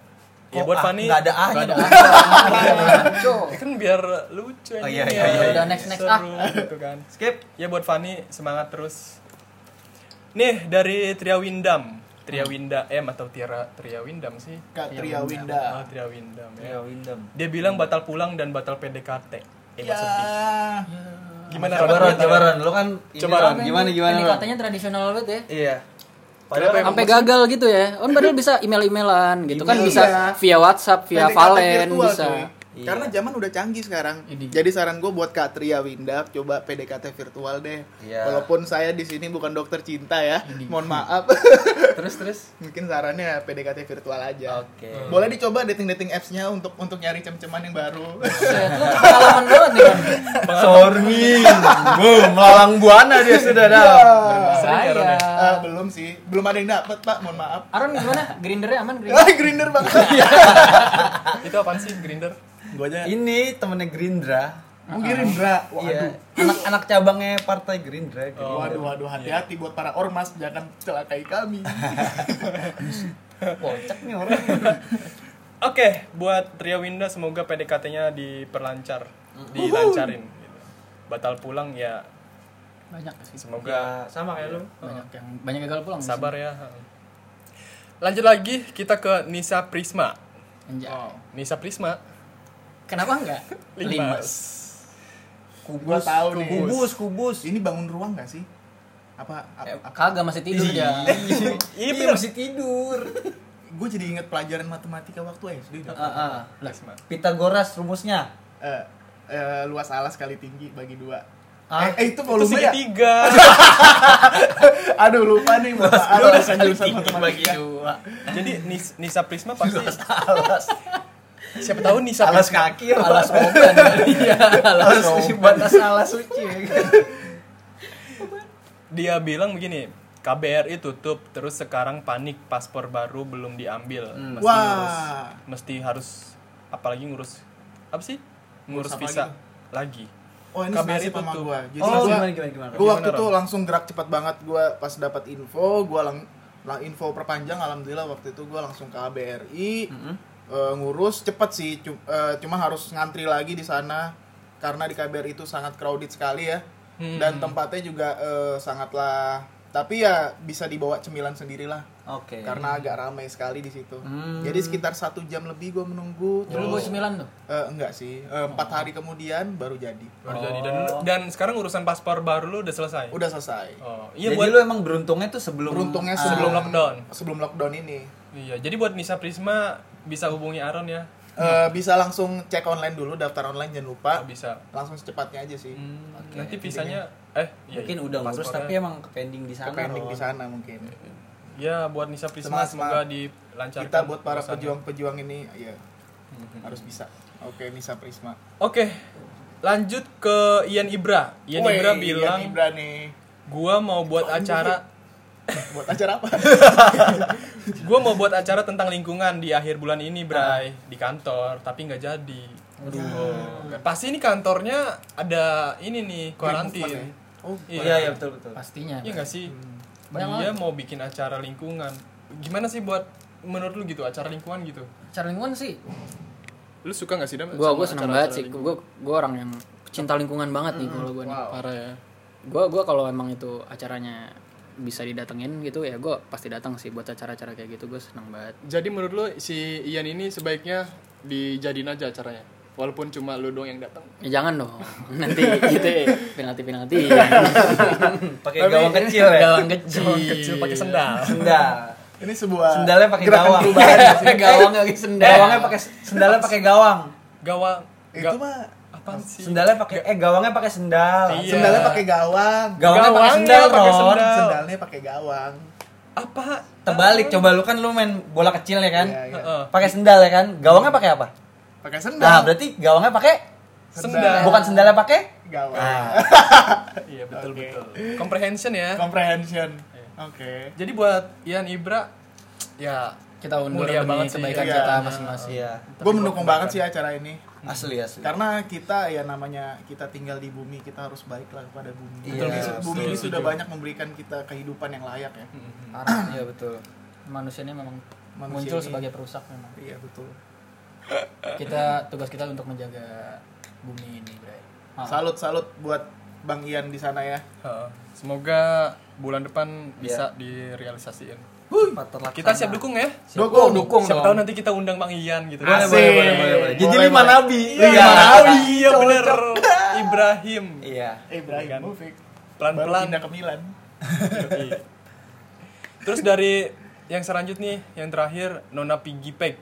[SPEAKER 1] Ya buat
[SPEAKER 3] ah,
[SPEAKER 1] Fani.
[SPEAKER 3] nggak ada A-nya
[SPEAKER 2] Nggak ada.
[SPEAKER 1] Ya kan biar lucu
[SPEAKER 3] Oh, iya,
[SPEAKER 1] ya.
[SPEAKER 3] iya, iya.
[SPEAKER 2] Udah, next, next,
[SPEAKER 1] Seru gitu kan.
[SPEAKER 3] Skip.
[SPEAKER 1] Ya buat Fani semangat terus. Nih dari Tria Windam. Tria Winda M atau Tira Tria Windam sih.
[SPEAKER 4] Kak Tria
[SPEAKER 1] Ah,
[SPEAKER 4] Winda.
[SPEAKER 1] Tria Windam ya.
[SPEAKER 3] Ya Windam.
[SPEAKER 1] Dia bilang batal pulang dan batal PDKT. Eh,
[SPEAKER 4] Ya.
[SPEAKER 1] sedih. Gimana
[SPEAKER 3] coba
[SPEAKER 1] Ron.
[SPEAKER 3] Lu kan Ron.
[SPEAKER 1] Ron.
[SPEAKER 3] Gimana gimana
[SPEAKER 2] Ini katanya tradisional banget ya.
[SPEAKER 3] Iya.
[SPEAKER 1] Padahal
[SPEAKER 2] Sampai gagal gitu ya. On padahal bisa email-emailan gitu kan bisa via WhatsApp, via Valen bisa.
[SPEAKER 3] Iya.
[SPEAKER 4] Karena zaman udah canggih sekarang.
[SPEAKER 2] Ini.
[SPEAKER 4] Jadi saran gue buat Kak Tria Winda coba PDKT virtual deh.
[SPEAKER 3] Iya.
[SPEAKER 4] Walaupun saya di sini bukan dokter cinta ya. Mohon maaf.
[SPEAKER 3] terus terus.
[SPEAKER 4] Mungkin sarannya PDKT virtual aja.
[SPEAKER 3] Oke.
[SPEAKER 4] Boleh dicoba dating-dating apps-nya untuk untuk nyari cem-ceman yang baru.
[SPEAKER 2] Lu pengalaman banget nih kan.
[SPEAKER 3] Sorry. Boom, melalang buana dia sudah dah.
[SPEAKER 1] Sering ya, Ron, ya?
[SPEAKER 4] Ah, belum sih, belum ada yang dapet pak, mohon maaf.
[SPEAKER 2] Aron gimana? Grindernya aman Grinder?
[SPEAKER 4] Ah, grinder banget.
[SPEAKER 1] Itu apaan sih Grinder?
[SPEAKER 4] Gua aja.
[SPEAKER 3] Ini temennya Gerindra.
[SPEAKER 4] Mau Gerindra.
[SPEAKER 3] Iya.
[SPEAKER 4] Waduh.
[SPEAKER 3] Anak-anak cabangnya Partai Gerindra. gitu.
[SPEAKER 4] Waduh, waduh, hati-hati buat para ormas, jangan celakai kami.
[SPEAKER 3] Kocak nih orang.
[SPEAKER 1] Oke, buat Tria Winda semoga PDKT-nya diperlancar, dilancarin gitu. Batal pulang ya
[SPEAKER 2] Banyak sih.
[SPEAKER 1] semoga
[SPEAKER 3] Ya, sama kayak lu.
[SPEAKER 2] Banyak yang banyak gagal pulang.
[SPEAKER 1] sabar ya. Lanjut lagi kita ke Nisa Prisma.
[SPEAKER 2] Anjay.
[SPEAKER 1] Nisa Prisma
[SPEAKER 2] Kenapa enggak?
[SPEAKER 1] Limas.
[SPEAKER 4] Gua tahu nih.
[SPEAKER 3] kubus kubus
[SPEAKER 4] Ini bangun ruang gak sih? Apa?
[SPEAKER 2] Eh,
[SPEAKER 4] apa
[SPEAKER 2] Kagak masih tidur ya.
[SPEAKER 1] Iya,
[SPEAKER 3] iya masih tidur
[SPEAKER 4] gue jadi inget pelajaran matematika waktu SD.
[SPEAKER 3] Ah, ah.
[SPEAKER 1] Plasma.
[SPEAKER 3] Pitagoras rumusnya
[SPEAKER 4] Eh, eh, luas alas kali tinggi bagi dua.
[SPEAKER 3] Ah,
[SPEAKER 4] eh, eh, itu
[SPEAKER 1] Itu
[SPEAKER 4] volume ya?
[SPEAKER 1] segitiga.
[SPEAKER 4] Aduh lupa nih lupa alas jurusan
[SPEAKER 3] bagi
[SPEAKER 4] matematika.
[SPEAKER 3] dua
[SPEAKER 1] Jadi Nis- Nisa Prisma pasti
[SPEAKER 3] alas
[SPEAKER 1] siapa tahu Nisa
[SPEAKER 3] alas
[SPEAKER 1] Prisma
[SPEAKER 3] kaki
[SPEAKER 2] Alas oban. Iya, alas
[SPEAKER 3] alas
[SPEAKER 2] oban.
[SPEAKER 3] batas alas suci
[SPEAKER 1] dia bilang begini, KBRI tutup terus sekarang panik paspor baru belum diambil. Mesti
[SPEAKER 4] Wah.
[SPEAKER 1] ngurus mesti harus apalagi ngurus apa sih? Ngurus
[SPEAKER 4] Ngurus apa
[SPEAKER 1] visa
[SPEAKER 4] gitu?
[SPEAKER 1] lagi.
[SPEAKER 4] Oh ini
[SPEAKER 1] KBRI tutup.
[SPEAKER 4] gue. Jadi
[SPEAKER 3] oh
[SPEAKER 4] gua,
[SPEAKER 3] gimana gimana gimana
[SPEAKER 4] gua waktu itu langsung gerak cepat banget. Gue pas dapat info, gue lang, lang info perpanjang. Alhamdulillah waktu itu gue langsung ke KBRI eh, ngurus cepet sih. Cu- eh, cuma harus ngantri lagi di sana karena di KBRI itu sangat crowded sekali ya.
[SPEAKER 1] Hmm.
[SPEAKER 4] Dan tempatnya juga eh, sangatlah. Tapi ya bisa dibawa cemilan sendirilah.
[SPEAKER 3] oke
[SPEAKER 4] Karena agak ramai sekali di situ.
[SPEAKER 3] Hmm.
[SPEAKER 4] Jadi sekitar satu jam lebih gue menunggu.
[SPEAKER 2] Dulu
[SPEAKER 4] terus-
[SPEAKER 2] bawa cemilan tuh.
[SPEAKER 4] Eh, enggak sih, Eh, empat hari kemudian baru jadi.
[SPEAKER 1] Baru jadi dan dan sekarang urusan paspor baru lu udah selesai.
[SPEAKER 4] Udah selesai.
[SPEAKER 1] Oh, iya
[SPEAKER 3] jadi
[SPEAKER 1] buat
[SPEAKER 3] lu emang beruntungnya tuh sebelum
[SPEAKER 4] Beruntungnya
[SPEAKER 3] ah,
[SPEAKER 1] sebelum lockdown.
[SPEAKER 4] Sebelum lockdown ini.
[SPEAKER 1] Iya, jadi buat Nisa Prisma bisa hubungi Aaron ya.
[SPEAKER 4] Eh, bisa langsung cek online dulu, daftar online jangan lupa.
[SPEAKER 1] Oh, bisa.
[SPEAKER 4] Langsung secepatnya aja sih.
[SPEAKER 3] Oke,
[SPEAKER 1] Nanti visanya eh iya,
[SPEAKER 3] mungkin
[SPEAKER 1] iya,
[SPEAKER 3] udah ngurus tapi emang ke pending di sana
[SPEAKER 4] Pending di sana mungkin.
[SPEAKER 1] Ya, buat Nisa Prisma semoga dilancarkan.
[SPEAKER 4] Kita buat para pejuang-pejuang ini ya harus bisa. Oke, Nisa Prisma.
[SPEAKER 1] Oke. Lanjut ke Ian Ibra. Ian
[SPEAKER 4] Woi,
[SPEAKER 1] Ibra
[SPEAKER 4] Ian
[SPEAKER 1] bilang,
[SPEAKER 4] Ibra nih.
[SPEAKER 1] "Gua mau buat acara
[SPEAKER 4] Buat acara apa?
[SPEAKER 1] gua mau buat acara tentang lingkungan di akhir bulan ini, Bray, di kantor, tapi nggak jadi." Aduh. Pasti ini kantornya ada ini nih,
[SPEAKER 4] movement ya?
[SPEAKER 1] karantin.
[SPEAKER 4] Oh,
[SPEAKER 3] iya iya betul betul
[SPEAKER 2] Pastinya.
[SPEAKER 1] Iya nggak sih?
[SPEAKER 2] Banyak
[SPEAKER 1] Dia mau bikin acara lingkungan. Gimana sih buat menurut lu gitu acara lingkungan gitu?
[SPEAKER 2] Cara lingkungan sih.
[SPEAKER 1] Lu suka nggak sih Dam?
[SPEAKER 5] Gua gua seneng banget sih. Gua gua orang yang cinta lingkungan banget nih kalau gua nih.
[SPEAKER 1] Parah ya.
[SPEAKER 5] Gua gua kalau emang itu acaranya bisa didatengin gitu ya gua pasti datang sih buat acara-acara kayak gitu gue seneng banget
[SPEAKER 1] Jadi menurut lu si Ian ini sebaiknya dijadiin aja acaranya? Walaupun cuma lu doang yang datang.
[SPEAKER 5] ya jangan dong nanti gitu penalti penalti
[SPEAKER 3] pakai gawang kecil ya
[SPEAKER 5] gawang kecil
[SPEAKER 1] kecil pakai sendal.
[SPEAKER 3] sendal
[SPEAKER 4] Ini sebuah
[SPEAKER 3] Sendalnya pakai gawang.
[SPEAKER 4] ya
[SPEAKER 5] gawang lagi sendal
[SPEAKER 3] gawangnya pakai sendalnya pakai gawang
[SPEAKER 1] Gawang.
[SPEAKER 4] Itu mah
[SPEAKER 1] apaan sih?
[SPEAKER 3] sendalnya pakai eh gawangnya pakai sendal
[SPEAKER 1] Iya.
[SPEAKER 4] sendalnya pakai gawang.
[SPEAKER 3] gawangnya pakai
[SPEAKER 1] Gawangnya
[SPEAKER 3] sendal
[SPEAKER 1] pakai
[SPEAKER 3] Ron
[SPEAKER 1] sendal.
[SPEAKER 4] Sendalnya pakai gawang.
[SPEAKER 1] Apa?
[SPEAKER 3] terbalik coba lu kan lu main bola kecil ya kan
[SPEAKER 4] Iya, iya.
[SPEAKER 1] Heeh.
[SPEAKER 3] pakai sendal ya kan gawangnya pakai apa
[SPEAKER 4] Pakai
[SPEAKER 3] nah
[SPEAKER 4] sendal.
[SPEAKER 3] berarti gawangnya pakai
[SPEAKER 1] Sendal.
[SPEAKER 3] bukan sendalnya pakai
[SPEAKER 4] gawang.
[SPEAKER 3] nah
[SPEAKER 1] Iya betul
[SPEAKER 4] Oke.
[SPEAKER 1] betul. Comprehension ya.
[SPEAKER 4] Comprehension.
[SPEAKER 1] Iya.
[SPEAKER 4] Oke.
[SPEAKER 1] Jadi buat Ian Ibra ya
[SPEAKER 2] Kita undur
[SPEAKER 1] Mulia banget sih.
[SPEAKER 2] kebaikan
[SPEAKER 4] Iya.
[SPEAKER 2] kita masing-masing.
[SPEAKER 3] iya
[SPEAKER 4] Gue mendukung banget sih acara ini.
[SPEAKER 3] Asli asli
[SPEAKER 4] Karena kita ya namanya kita tinggal di bumi, kita harus baik lah kepada bumi.
[SPEAKER 3] Iya,
[SPEAKER 4] bumi,
[SPEAKER 3] setuju,
[SPEAKER 4] bumi ini sudah banyak memberikan kita kehidupan yang layak ya.
[SPEAKER 2] Parah.
[SPEAKER 3] iya betul
[SPEAKER 2] Manusia ini memang
[SPEAKER 4] Manusia
[SPEAKER 2] muncul
[SPEAKER 4] ini-
[SPEAKER 2] sebagai perusak memang.
[SPEAKER 4] Iya betul.
[SPEAKER 2] Kita tugas kita untuk menjaga bumi ini, Bray.
[SPEAKER 4] Salut salut buat Bang Ian di sana ya.
[SPEAKER 1] Heeh. semoga bulan depan bisa direalisasiin.
[SPEAKER 3] Laksana.
[SPEAKER 1] Kita siap dukung ya.
[SPEAKER 4] Dukung,
[SPEAKER 3] dukung
[SPEAKER 1] Siapa
[SPEAKER 3] dong.
[SPEAKER 1] tahu nanti kita undang Bang Ian gitu.
[SPEAKER 3] boleh
[SPEAKER 4] Asik.
[SPEAKER 3] boleh boleh boleh boleh jadi
[SPEAKER 4] Boleh,
[SPEAKER 3] lima nabi
[SPEAKER 1] Iya, oh iya bener. Ibrahim.
[SPEAKER 3] iya
[SPEAKER 4] Ibrahim
[SPEAKER 1] Kan.
[SPEAKER 4] Mufik.
[SPEAKER 1] Pelan-pelan.
[SPEAKER 4] Pindah ke Milan.
[SPEAKER 1] Terus dari yang selanjutnya yang terakhir Nona Piggy Peg.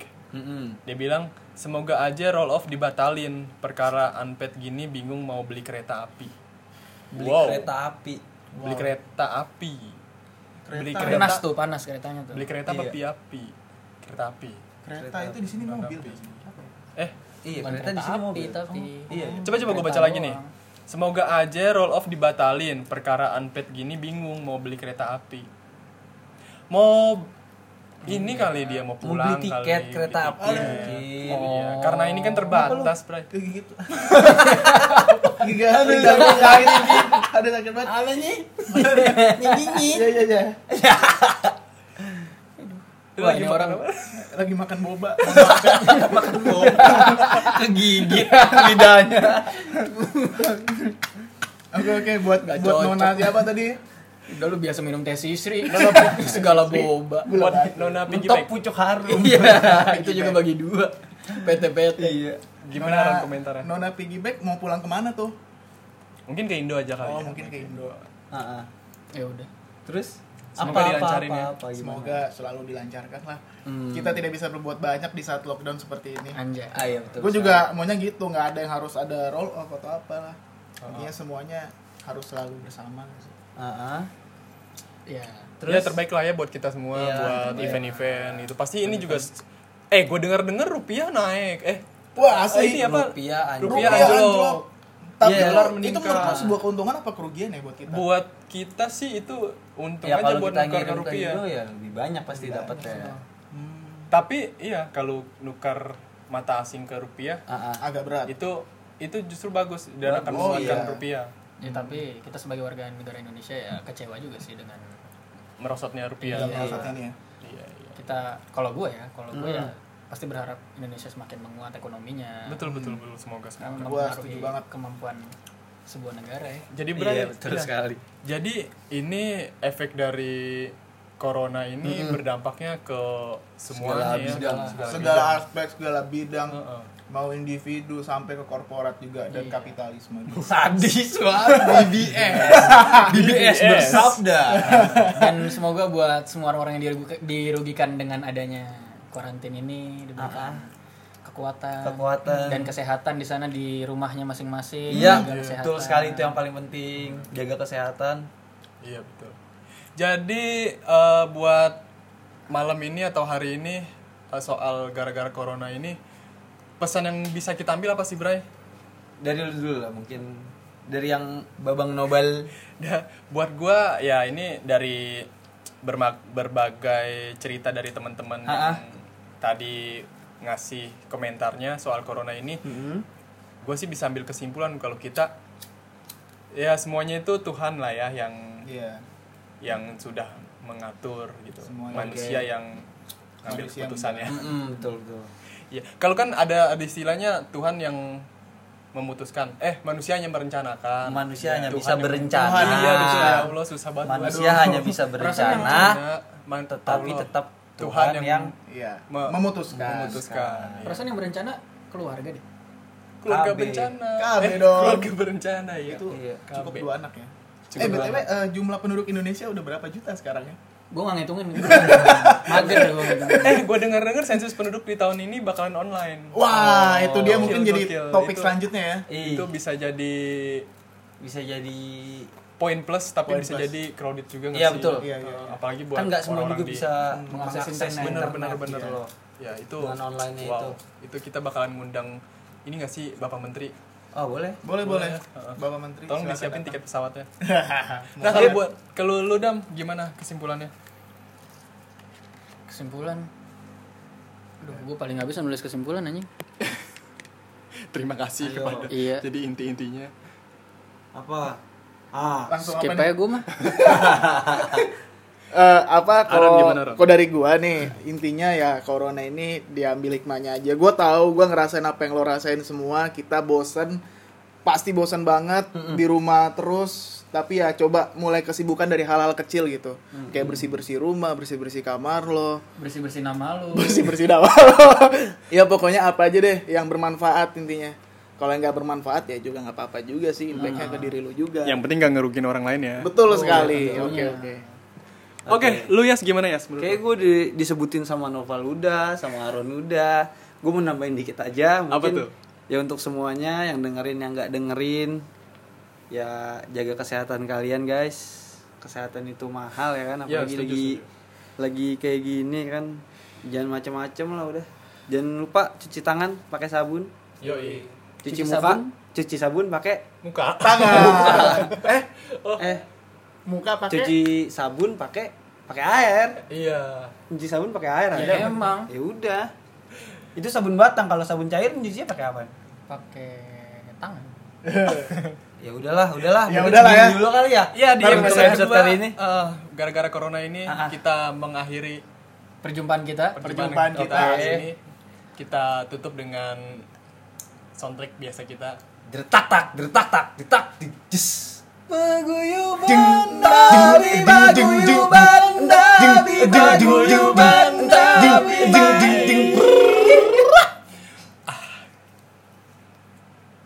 [SPEAKER 1] Dia bilang semoga aja roll off dibatalin perkara unpad gini bingung mau beli kereta api.
[SPEAKER 3] beli
[SPEAKER 1] Wow.
[SPEAKER 3] kereta api
[SPEAKER 1] Beli kereta api. Beli
[SPEAKER 4] Kereta.
[SPEAKER 1] kereta.
[SPEAKER 2] Panas tuh, panas keretanya tuh.
[SPEAKER 1] Beli kereta apa
[SPEAKER 3] Iya.
[SPEAKER 1] api-api? Kereta api.
[SPEAKER 4] Kereta itu di sini mobil.
[SPEAKER 1] api.
[SPEAKER 4] ya?
[SPEAKER 1] Eh,
[SPEAKER 3] iya
[SPEAKER 2] Bukan
[SPEAKER 3] kereta di sini
[SPEAKER 2] api,
[SPEAKER 3] mobil
[SPEAKER 2] tapi
[SPEAKER 3] iya
[SPEAKER 1] coba coba gue baca lagi nih. Semoga aja roll off dibatalin perkara unpad gini bingung mau beli kereta api. Mau ini kali dia mau
[SPEAKER 3] mau
[SPEAKER 1] pulang
[SPEAKER 3] beli tiket
[SPEAKER 1] kali,
[SPEAKER 3] kereta
[SPEAKER 1] beli
[SPEAKER 3] api
[SPEAKER 1] tiket.
[SPEAKER 3] mungkin
[SPEAKER 1] Iya, karena ini kan terbatas, Bray.
[SPEAKER 4] Kayak gitu. Gak ada sakit banget. Ada sakit banget.
[SPEAKER 3] apa nih
[SPEAKER 4] Iya iya iya.
[SPEAKER 1] Lu
[SPEAKER 2] Wah,
[SPEAKER 1] lagi
[SPEAKER 2] ini
[SPEAKER 1] makan
[SPEAKER 2] orang-
[SPEAKER 1] apa?
[SPEAKER 4] Lagi makan boba.
[SPEAKER 3] kegigit lidahnya
[SPEAKER 4] Oke oke buat buat. Nona siapa tadi?
[SPEAKER 2] Udah lu biasa minum teh sisri, segala boba.
[SPEAKER 1] Buat Nona Piggy Peg.
[SPEAKER 3] pucuk harum
[SPEAKER 2] Iya, itu juga bagi dua. PT-PT.
[SPEAKER 3] iya
[SPEAKER 1] Gimana
[SPEAKER 4] Nona-
[SPEAKER 1] Ran komentarnya?
[SPEAKER 4] Nona piggyback mau pulang ke mana tuh?
[SPEAKER 1] Mungkin ke Indo aja kali
[SPEAKER 4] Oh,
[SPEAKER 1] ya.
[SPEAKER 4] mungkin ke Indo.
[SPEAKER 3] Heeh.
[SPEAKER 2] Ya udah.
[SPEAKER 3] Terus
[SPEAKER 1] Semoga
[SPEAKER 3] apa
[SPEAKER 1] dilancarin
[SPEAKER 3] apa,
[SPEAKER 1] ya.
[SPEAKER 3] apa?
[SPEAKER 4] Semoga selalu dilancarkan lah.
[SPEAKER 3] Hmm.
[SPEAKER 4] Kita tidak bisa berbuat banyak di saat lockdown seperti ini.
[SPEAKER 2] Anjay.
[SPEAKER 3] Ah, iya betul.
[SPEAKER 4] Gue juga maunya gitu, nggak ada yang harus ada roll off atau apa lah. Intinya semuanya harus selalu bersama. sih.
[SPEAKER 3] Heeh.
[SPEAKER 2] Ya.
[SPEAKER 3] Terus
[SPEAKER 1] ya terbaik lah ya buat kita semua
[SPEAKER 3] Iya,
[SPEAKER 1] buat event-event itu pasti ini juga eh gue dengar dengar rupiah naik eh
[SPEAKER 4] Wah
[SPEAKER 1] eh,
[SPEAKER 4] asli.
[SPEAKER 1] ini apa
[SPEAKER 3] rupiah anjlok.
[SPEAKER 1] rupiah anjlok.
[SPEAKER 4] Tapi itu-
[SPEAKER 1] Dolar
[SPEAKER 4] itu
[SPEAKER 1] meningkat.
[SPEAKER 4] menurut lu sebuah keuntungan apa kerugian ya buat kita?
[SPEAKER 1] buat kita sih itu untung
[SPEAKER 3] Ya
[SPEAKER 1] aja
[SPEAKER 3] kalau
[SPEAKER 1] buat
[SPEAKER 3] kita
[SPEAKER 1] nukar ke rupiah
[SPEAKER 3] ya lebih banyak pasti dapat ya.
[SPEAKER 4] Hmm,
[SPEAKER 1] tapi iya kalau nukar mata asing ke rupiah
[SPEAKER 3] Ah, ah.
[SPEAKER 4] agak berat.
[SPEAKER 1] itu itu justru bagus dan akan menguatkan
[SPEAKER 4] Oh, iya.
[SPEAKER 1] rupiah
[SPEAKER 2] Ya tapi kita sebagai warga negara Indonesia ya kecewa juga sih dengan
[SPEAKER 1] merosotnya rupiah
[SPEAKER 2] Iya.
[SPEAKER 4] ini ya.
[SPEAKER 1] iya iya
[SPEAKER 2] kita kalau gue ya, kalau gue ya
[SPEAKER 3] Hmm.
[SPEAKER 2] pasti berharap Indonesia semakin menguat ekonominya.
[SPEAKER 1] betul betul betul semoga semoga
[SPEAKER 4] Gua
[SPEAKER 2] mempengaruhi
[SPEAKER 4] setuju banget.
[SPEAKER 2] kemampuan sebuah negara ya.
[SPEAKER 1] jadi
[SPEAKER 3] Iya,
[SPEAKER 1] Bray
[SPEAKER 3] betul
[SPEAKER 1] iya.
[SPEAKER 3] sekali.
[SPEAKER 1] Jadi ini efek dari corona ini berdampaknya ke semuanya ya.
[SPEAKER 3] bidang,
[SPEAKER 4] Segala aspek, segala bidang,
[SPEAKER 1] Heeh.
[SPEAKER 4] Mau individu sampai ke korporat juga dan
[SPEAKER 2] Iya.
[SPEAKER 4] kapitalisme. juga.
[SPEAKER 3] Sadis banget BBS. BBS bersabda.
[SPEAKER 2] Dan semoga buat semua orang-orang yang dirugi- dirugikan dengan adanya karantin ini diberikan kekuatan,
[SPEAKER 3] Kekuatan.
[SPEAKER 2] dan kesehatan di sana di rumahnya masing-masing.
[SPEAKER 3] Iya, betul sekali itu yang paling penting. Jaga kesehatan.
[SPEAKER 1] Iya betul. Jadi eh, buat malam ini atau hari ini eh, soal gara-gara corona ini pesan yang bisa kita ambil apa sih Bray?
[SPEAKER 3] Dari lu dulu lah mungkin dari yang Babang Nobel.
[SPEAKER 1] Buat gua ya ini dari berbagai cerita dari teman-teman yang tadi ngasih komentarnya soal corona ini. Gue sih bisa ambil kesimpulan kalau kita ya semuanya itu Tuhan lah ya yang
[SPEAKER 4] Iya.
[SPEAKER 1] yang sudah mengatur gitu.
[SPEAKER 4] Semuanya.
[SPEAKER 1] Manusia yang ngambil
[SPEAKER 4] Manusia yang
[SPEAKER 1] keputusannya.
[SPEAKER 3] Mm-mm, betul betul.
[SPEAKER 1] Iya, kalau kan ada ada istilahnya Tuhan yang memutuskan, eh manusia hanya merencanakan.
[SPEAKER 3] Manusia hanya
[SPEAKER 1] Tuhan
[SPEAKER 3] bisa
[SPEAKER 1] yang-
[SPEAKER 3] berencana.
[SPEAKER 1] Tuhan, iya, ya Allah susah banget.
[SPEAKER 3] Manusia
[SPEAKER 1] Aduh.
[SPEAKER 3] hanya bisa berencana,
[SPEAKER 1] Man-
[SPEAKER 3] tetapi
[SPEAKER 1] Allah.
[SPEAKER 3] tetap
[SPEAKER 1] Tuhan
[SPEAKER 3] Tuhan
[SPEAKER 1] yang,
[SPEAKER 3] yang
[SPEAKER 4] Iya.
[SPEAKER 1] Me-
[SPEAKER 4] memutuskan.
[SPEAKER 1] memutuskan. Iya.
[SPEAKER 2] Perasaan yang berencana keluarga deh.
[SPEAKER 1] Keluarga
[SPEAKER 3] KB.
[SPEAKER 1] bencana.
[SPEAKER 4] KB
[SPEAKER 1] Eh,
[SPEAKER 4] dong.
[SPEAKER 1] Keluarga berencana ya.
[SPEAKER 4] Itu
[SPEAKER 3] Iya.
[SPEAKER 4] cukup
[SPEAKER 1] KB.
[SPEAKER 4] dua anak ya.
[SPEAKER 1] Cukup
[SPEAKER 4] eh btw eh, jumlah penduduk Indonesia udah berapa juta sekarang ya?
[SPEAKER 2] Gue gak ngitungin. Mager gue.
[SPEAKER 1] Eh, gue dengar-dengar sensus penduduk di tahun ini bakalan online.
[SPEAKER 4] Wah, itu dia
[SPEAKER 1] Gokil,
[SPEAKER 4] mungkin jadi topik
[SPEAKER 1] Itu-
[SPEAKER 4] selanjutnya ya.
[SPEAKER 1] Itu bisa jadi
[SPEAKER 3] bisa jadi
[SPEAKER 1] poin plus tapi
[SPEAKER 4] Poin
[SPEAKER 1] bisa
[SPEAKER 4] plus.
[SPEAKER 1] jadi crowded juga nggak
[SPEAKER 3] Iya,
[SPEAKER 1] sih?
[SPEAKER 3] betul.
[SPEAKER 4] Iya, iya,
[SPEAKER 1] Eh,
[SPEAKER 4] iya.
[SPEAKER 1] Apalagi buat
[SPEAKER 3] kan nggak semua
[SPEAKER 1] orang-orang
[SPEAKER 3] juga
[SPEAKER 1] di-
[SPEAKER 3] bisa
[SPEAKER 2] Mengakses
[SPEAKER 3] mengakses
[SPEAKER 2] internet.
[SPEAKER 1] bener bener bener
[SPEAKER 3] loh.
[SPEAKER 1] ya itu
[SPEAKER 3] Dengan online-nya
[SPEAKER 1] wow,
[SPEAKER 3] itu.
[SPEAKER 1] itu kita bakalan ngundang ini nggak sih bapak menteri
[SPEAKER 3] Oh boleh.
[SPEAKER 4] Boleh, boleh.
[SPEAKER 1] Heeh.
[SPEAKER 4] Bapak Menteri.
[SPEAKER 1] tolong
[SPEAKER 4] silakan
[SPEAKER 1] disiapin
[SPEAKER 4] datang.
[SPEAKER 1] tiket pesawatnya nah kalau buat kalau lu dam gimana kesimpulannya
[SPEAKER 2] Kesimpulan. Aduh, gue paling gak bisa nulis kesimpulan anjing.
[SPEAKER 1] terima kasih
[SPEAKER 3] Ayo.
[SPEAKER 1] kepada
[SPEAKER 2] Iya.
[SPEAKER 1] jadi inti-intinya
[SPEAKER 3] Apa? Ah,
[SPEAKER 4] Langsung
[SPEAKER 2] Skip aja gue mah.
[SPEAKER 4] Eh, apa kalau dari gua nih intinya ya corona ini diambil hikmahnya aja. Gua tahu gua ngerasain apa yang lo rasain semua. Kita bosen, pasti bosen banget di rumah terus. Tapi ya coba mulai kesibukan dari hal-hal kecil gitu. Kayak bersih-bersih rumah, bersih-bersih kamar lo,
[SPEAKER 2] Bersih-bersih nama lu.
[SPEAKER 4] bersih-bersih dawa lo. ya pokoknya apa aja deh yang bermanfaat intinya. Kalau yang nggak bermanfaat ya juga nggak apa-apa juga sih. Impactnya ke diri lo juga.
[SPEAKER 1] yang penting gak ngerugiin orang lain ya
[SPEAKER 4] Betul sekali.
[SPEAKER 2] tentunya.
[SPEAKER 4] Oke oke.
[SPEAKER 1] oke lu ya gimana ya menurut
[SPEAKER 3] Kayak gue di- disebutin sama Noval udah, sama Aaron udah. Gue mau nambahin dikit aja. Mungkin
[SPEAKER 1] Apa tuh?
[SPEAKER 3] Ya untuk semuanya yang dengerin yang nggak dengerin, ya jaga kesehatan kalian guys. Kesehatan itu mahal ya kan,
[SPEAKER 1] Ya,
[SPEAKER 3] apalagi
[SPEAKER 1] setuju,
[SPEAKER 3] lagi lagi kayak gini kan. Jangan macem-macem lah udah. Jangan lupa cuci tangan pakai sabun,
[SPEAKER 1] Yoi.
[SPEAKER 3] cuci,
[SPEAKER 2] Cuci
[SPEAKER 3] muka,
[SPEAKER 2] sabun?
[SPEAKER 3] cuci sabun pakai
[SPEAKER 1] muka
[SPEAKER 4] Tangan. eh
[SPEAKER 3] eh
[SPEAKER 4] muka pakai
[SPEAKER 3] cuci sabun pakai pakai air.
[SPEAKER 1] iya
[SPEAKER 3] Cuci sabun pakai air
[SPEAKER 2] Ya,
[SPEAKER 3] ada.
[SPEAKER 2] emang.
[SPEAKER 3] Ya udah. Itu sabun batang kalau sabun cair nyucinya pakai apa?
[SPEAKER 2] Pakai tangan.
[SPEAKER 3] Ya udahlah, udahlah.
[SPEAKER 4] Ya udahlah ya.
[SPEAKER 3] Dulu kali ya.
[SPEAKER 1] Iya di episode,
[SPEAKER 3] episode
[SPEAKER 1] kedua,
[SPEAKER 3] kali ini.
[SPEAKER 1] eh, gara-gara corona ini
[SPEAKER 3] ah.
[SPEAKER 1] kita mengakhiri
[SPEAKER 2] Perjumpaan kita.
[SPEAKER 1] perjumpaan
[SPEAKER 4] Perjumpaan
[SPEAKER 1] kita
[SPEAKER 4] kita.
[SPEAKER 1] hari ini kita tutup dengan soundtrack biasa kita
[SPEAKER 3] Dertak tak, dertak tak, detak, jus.
[SPEAKER 4] Paguyuban dari paguyuban dari paguyuban paguyuban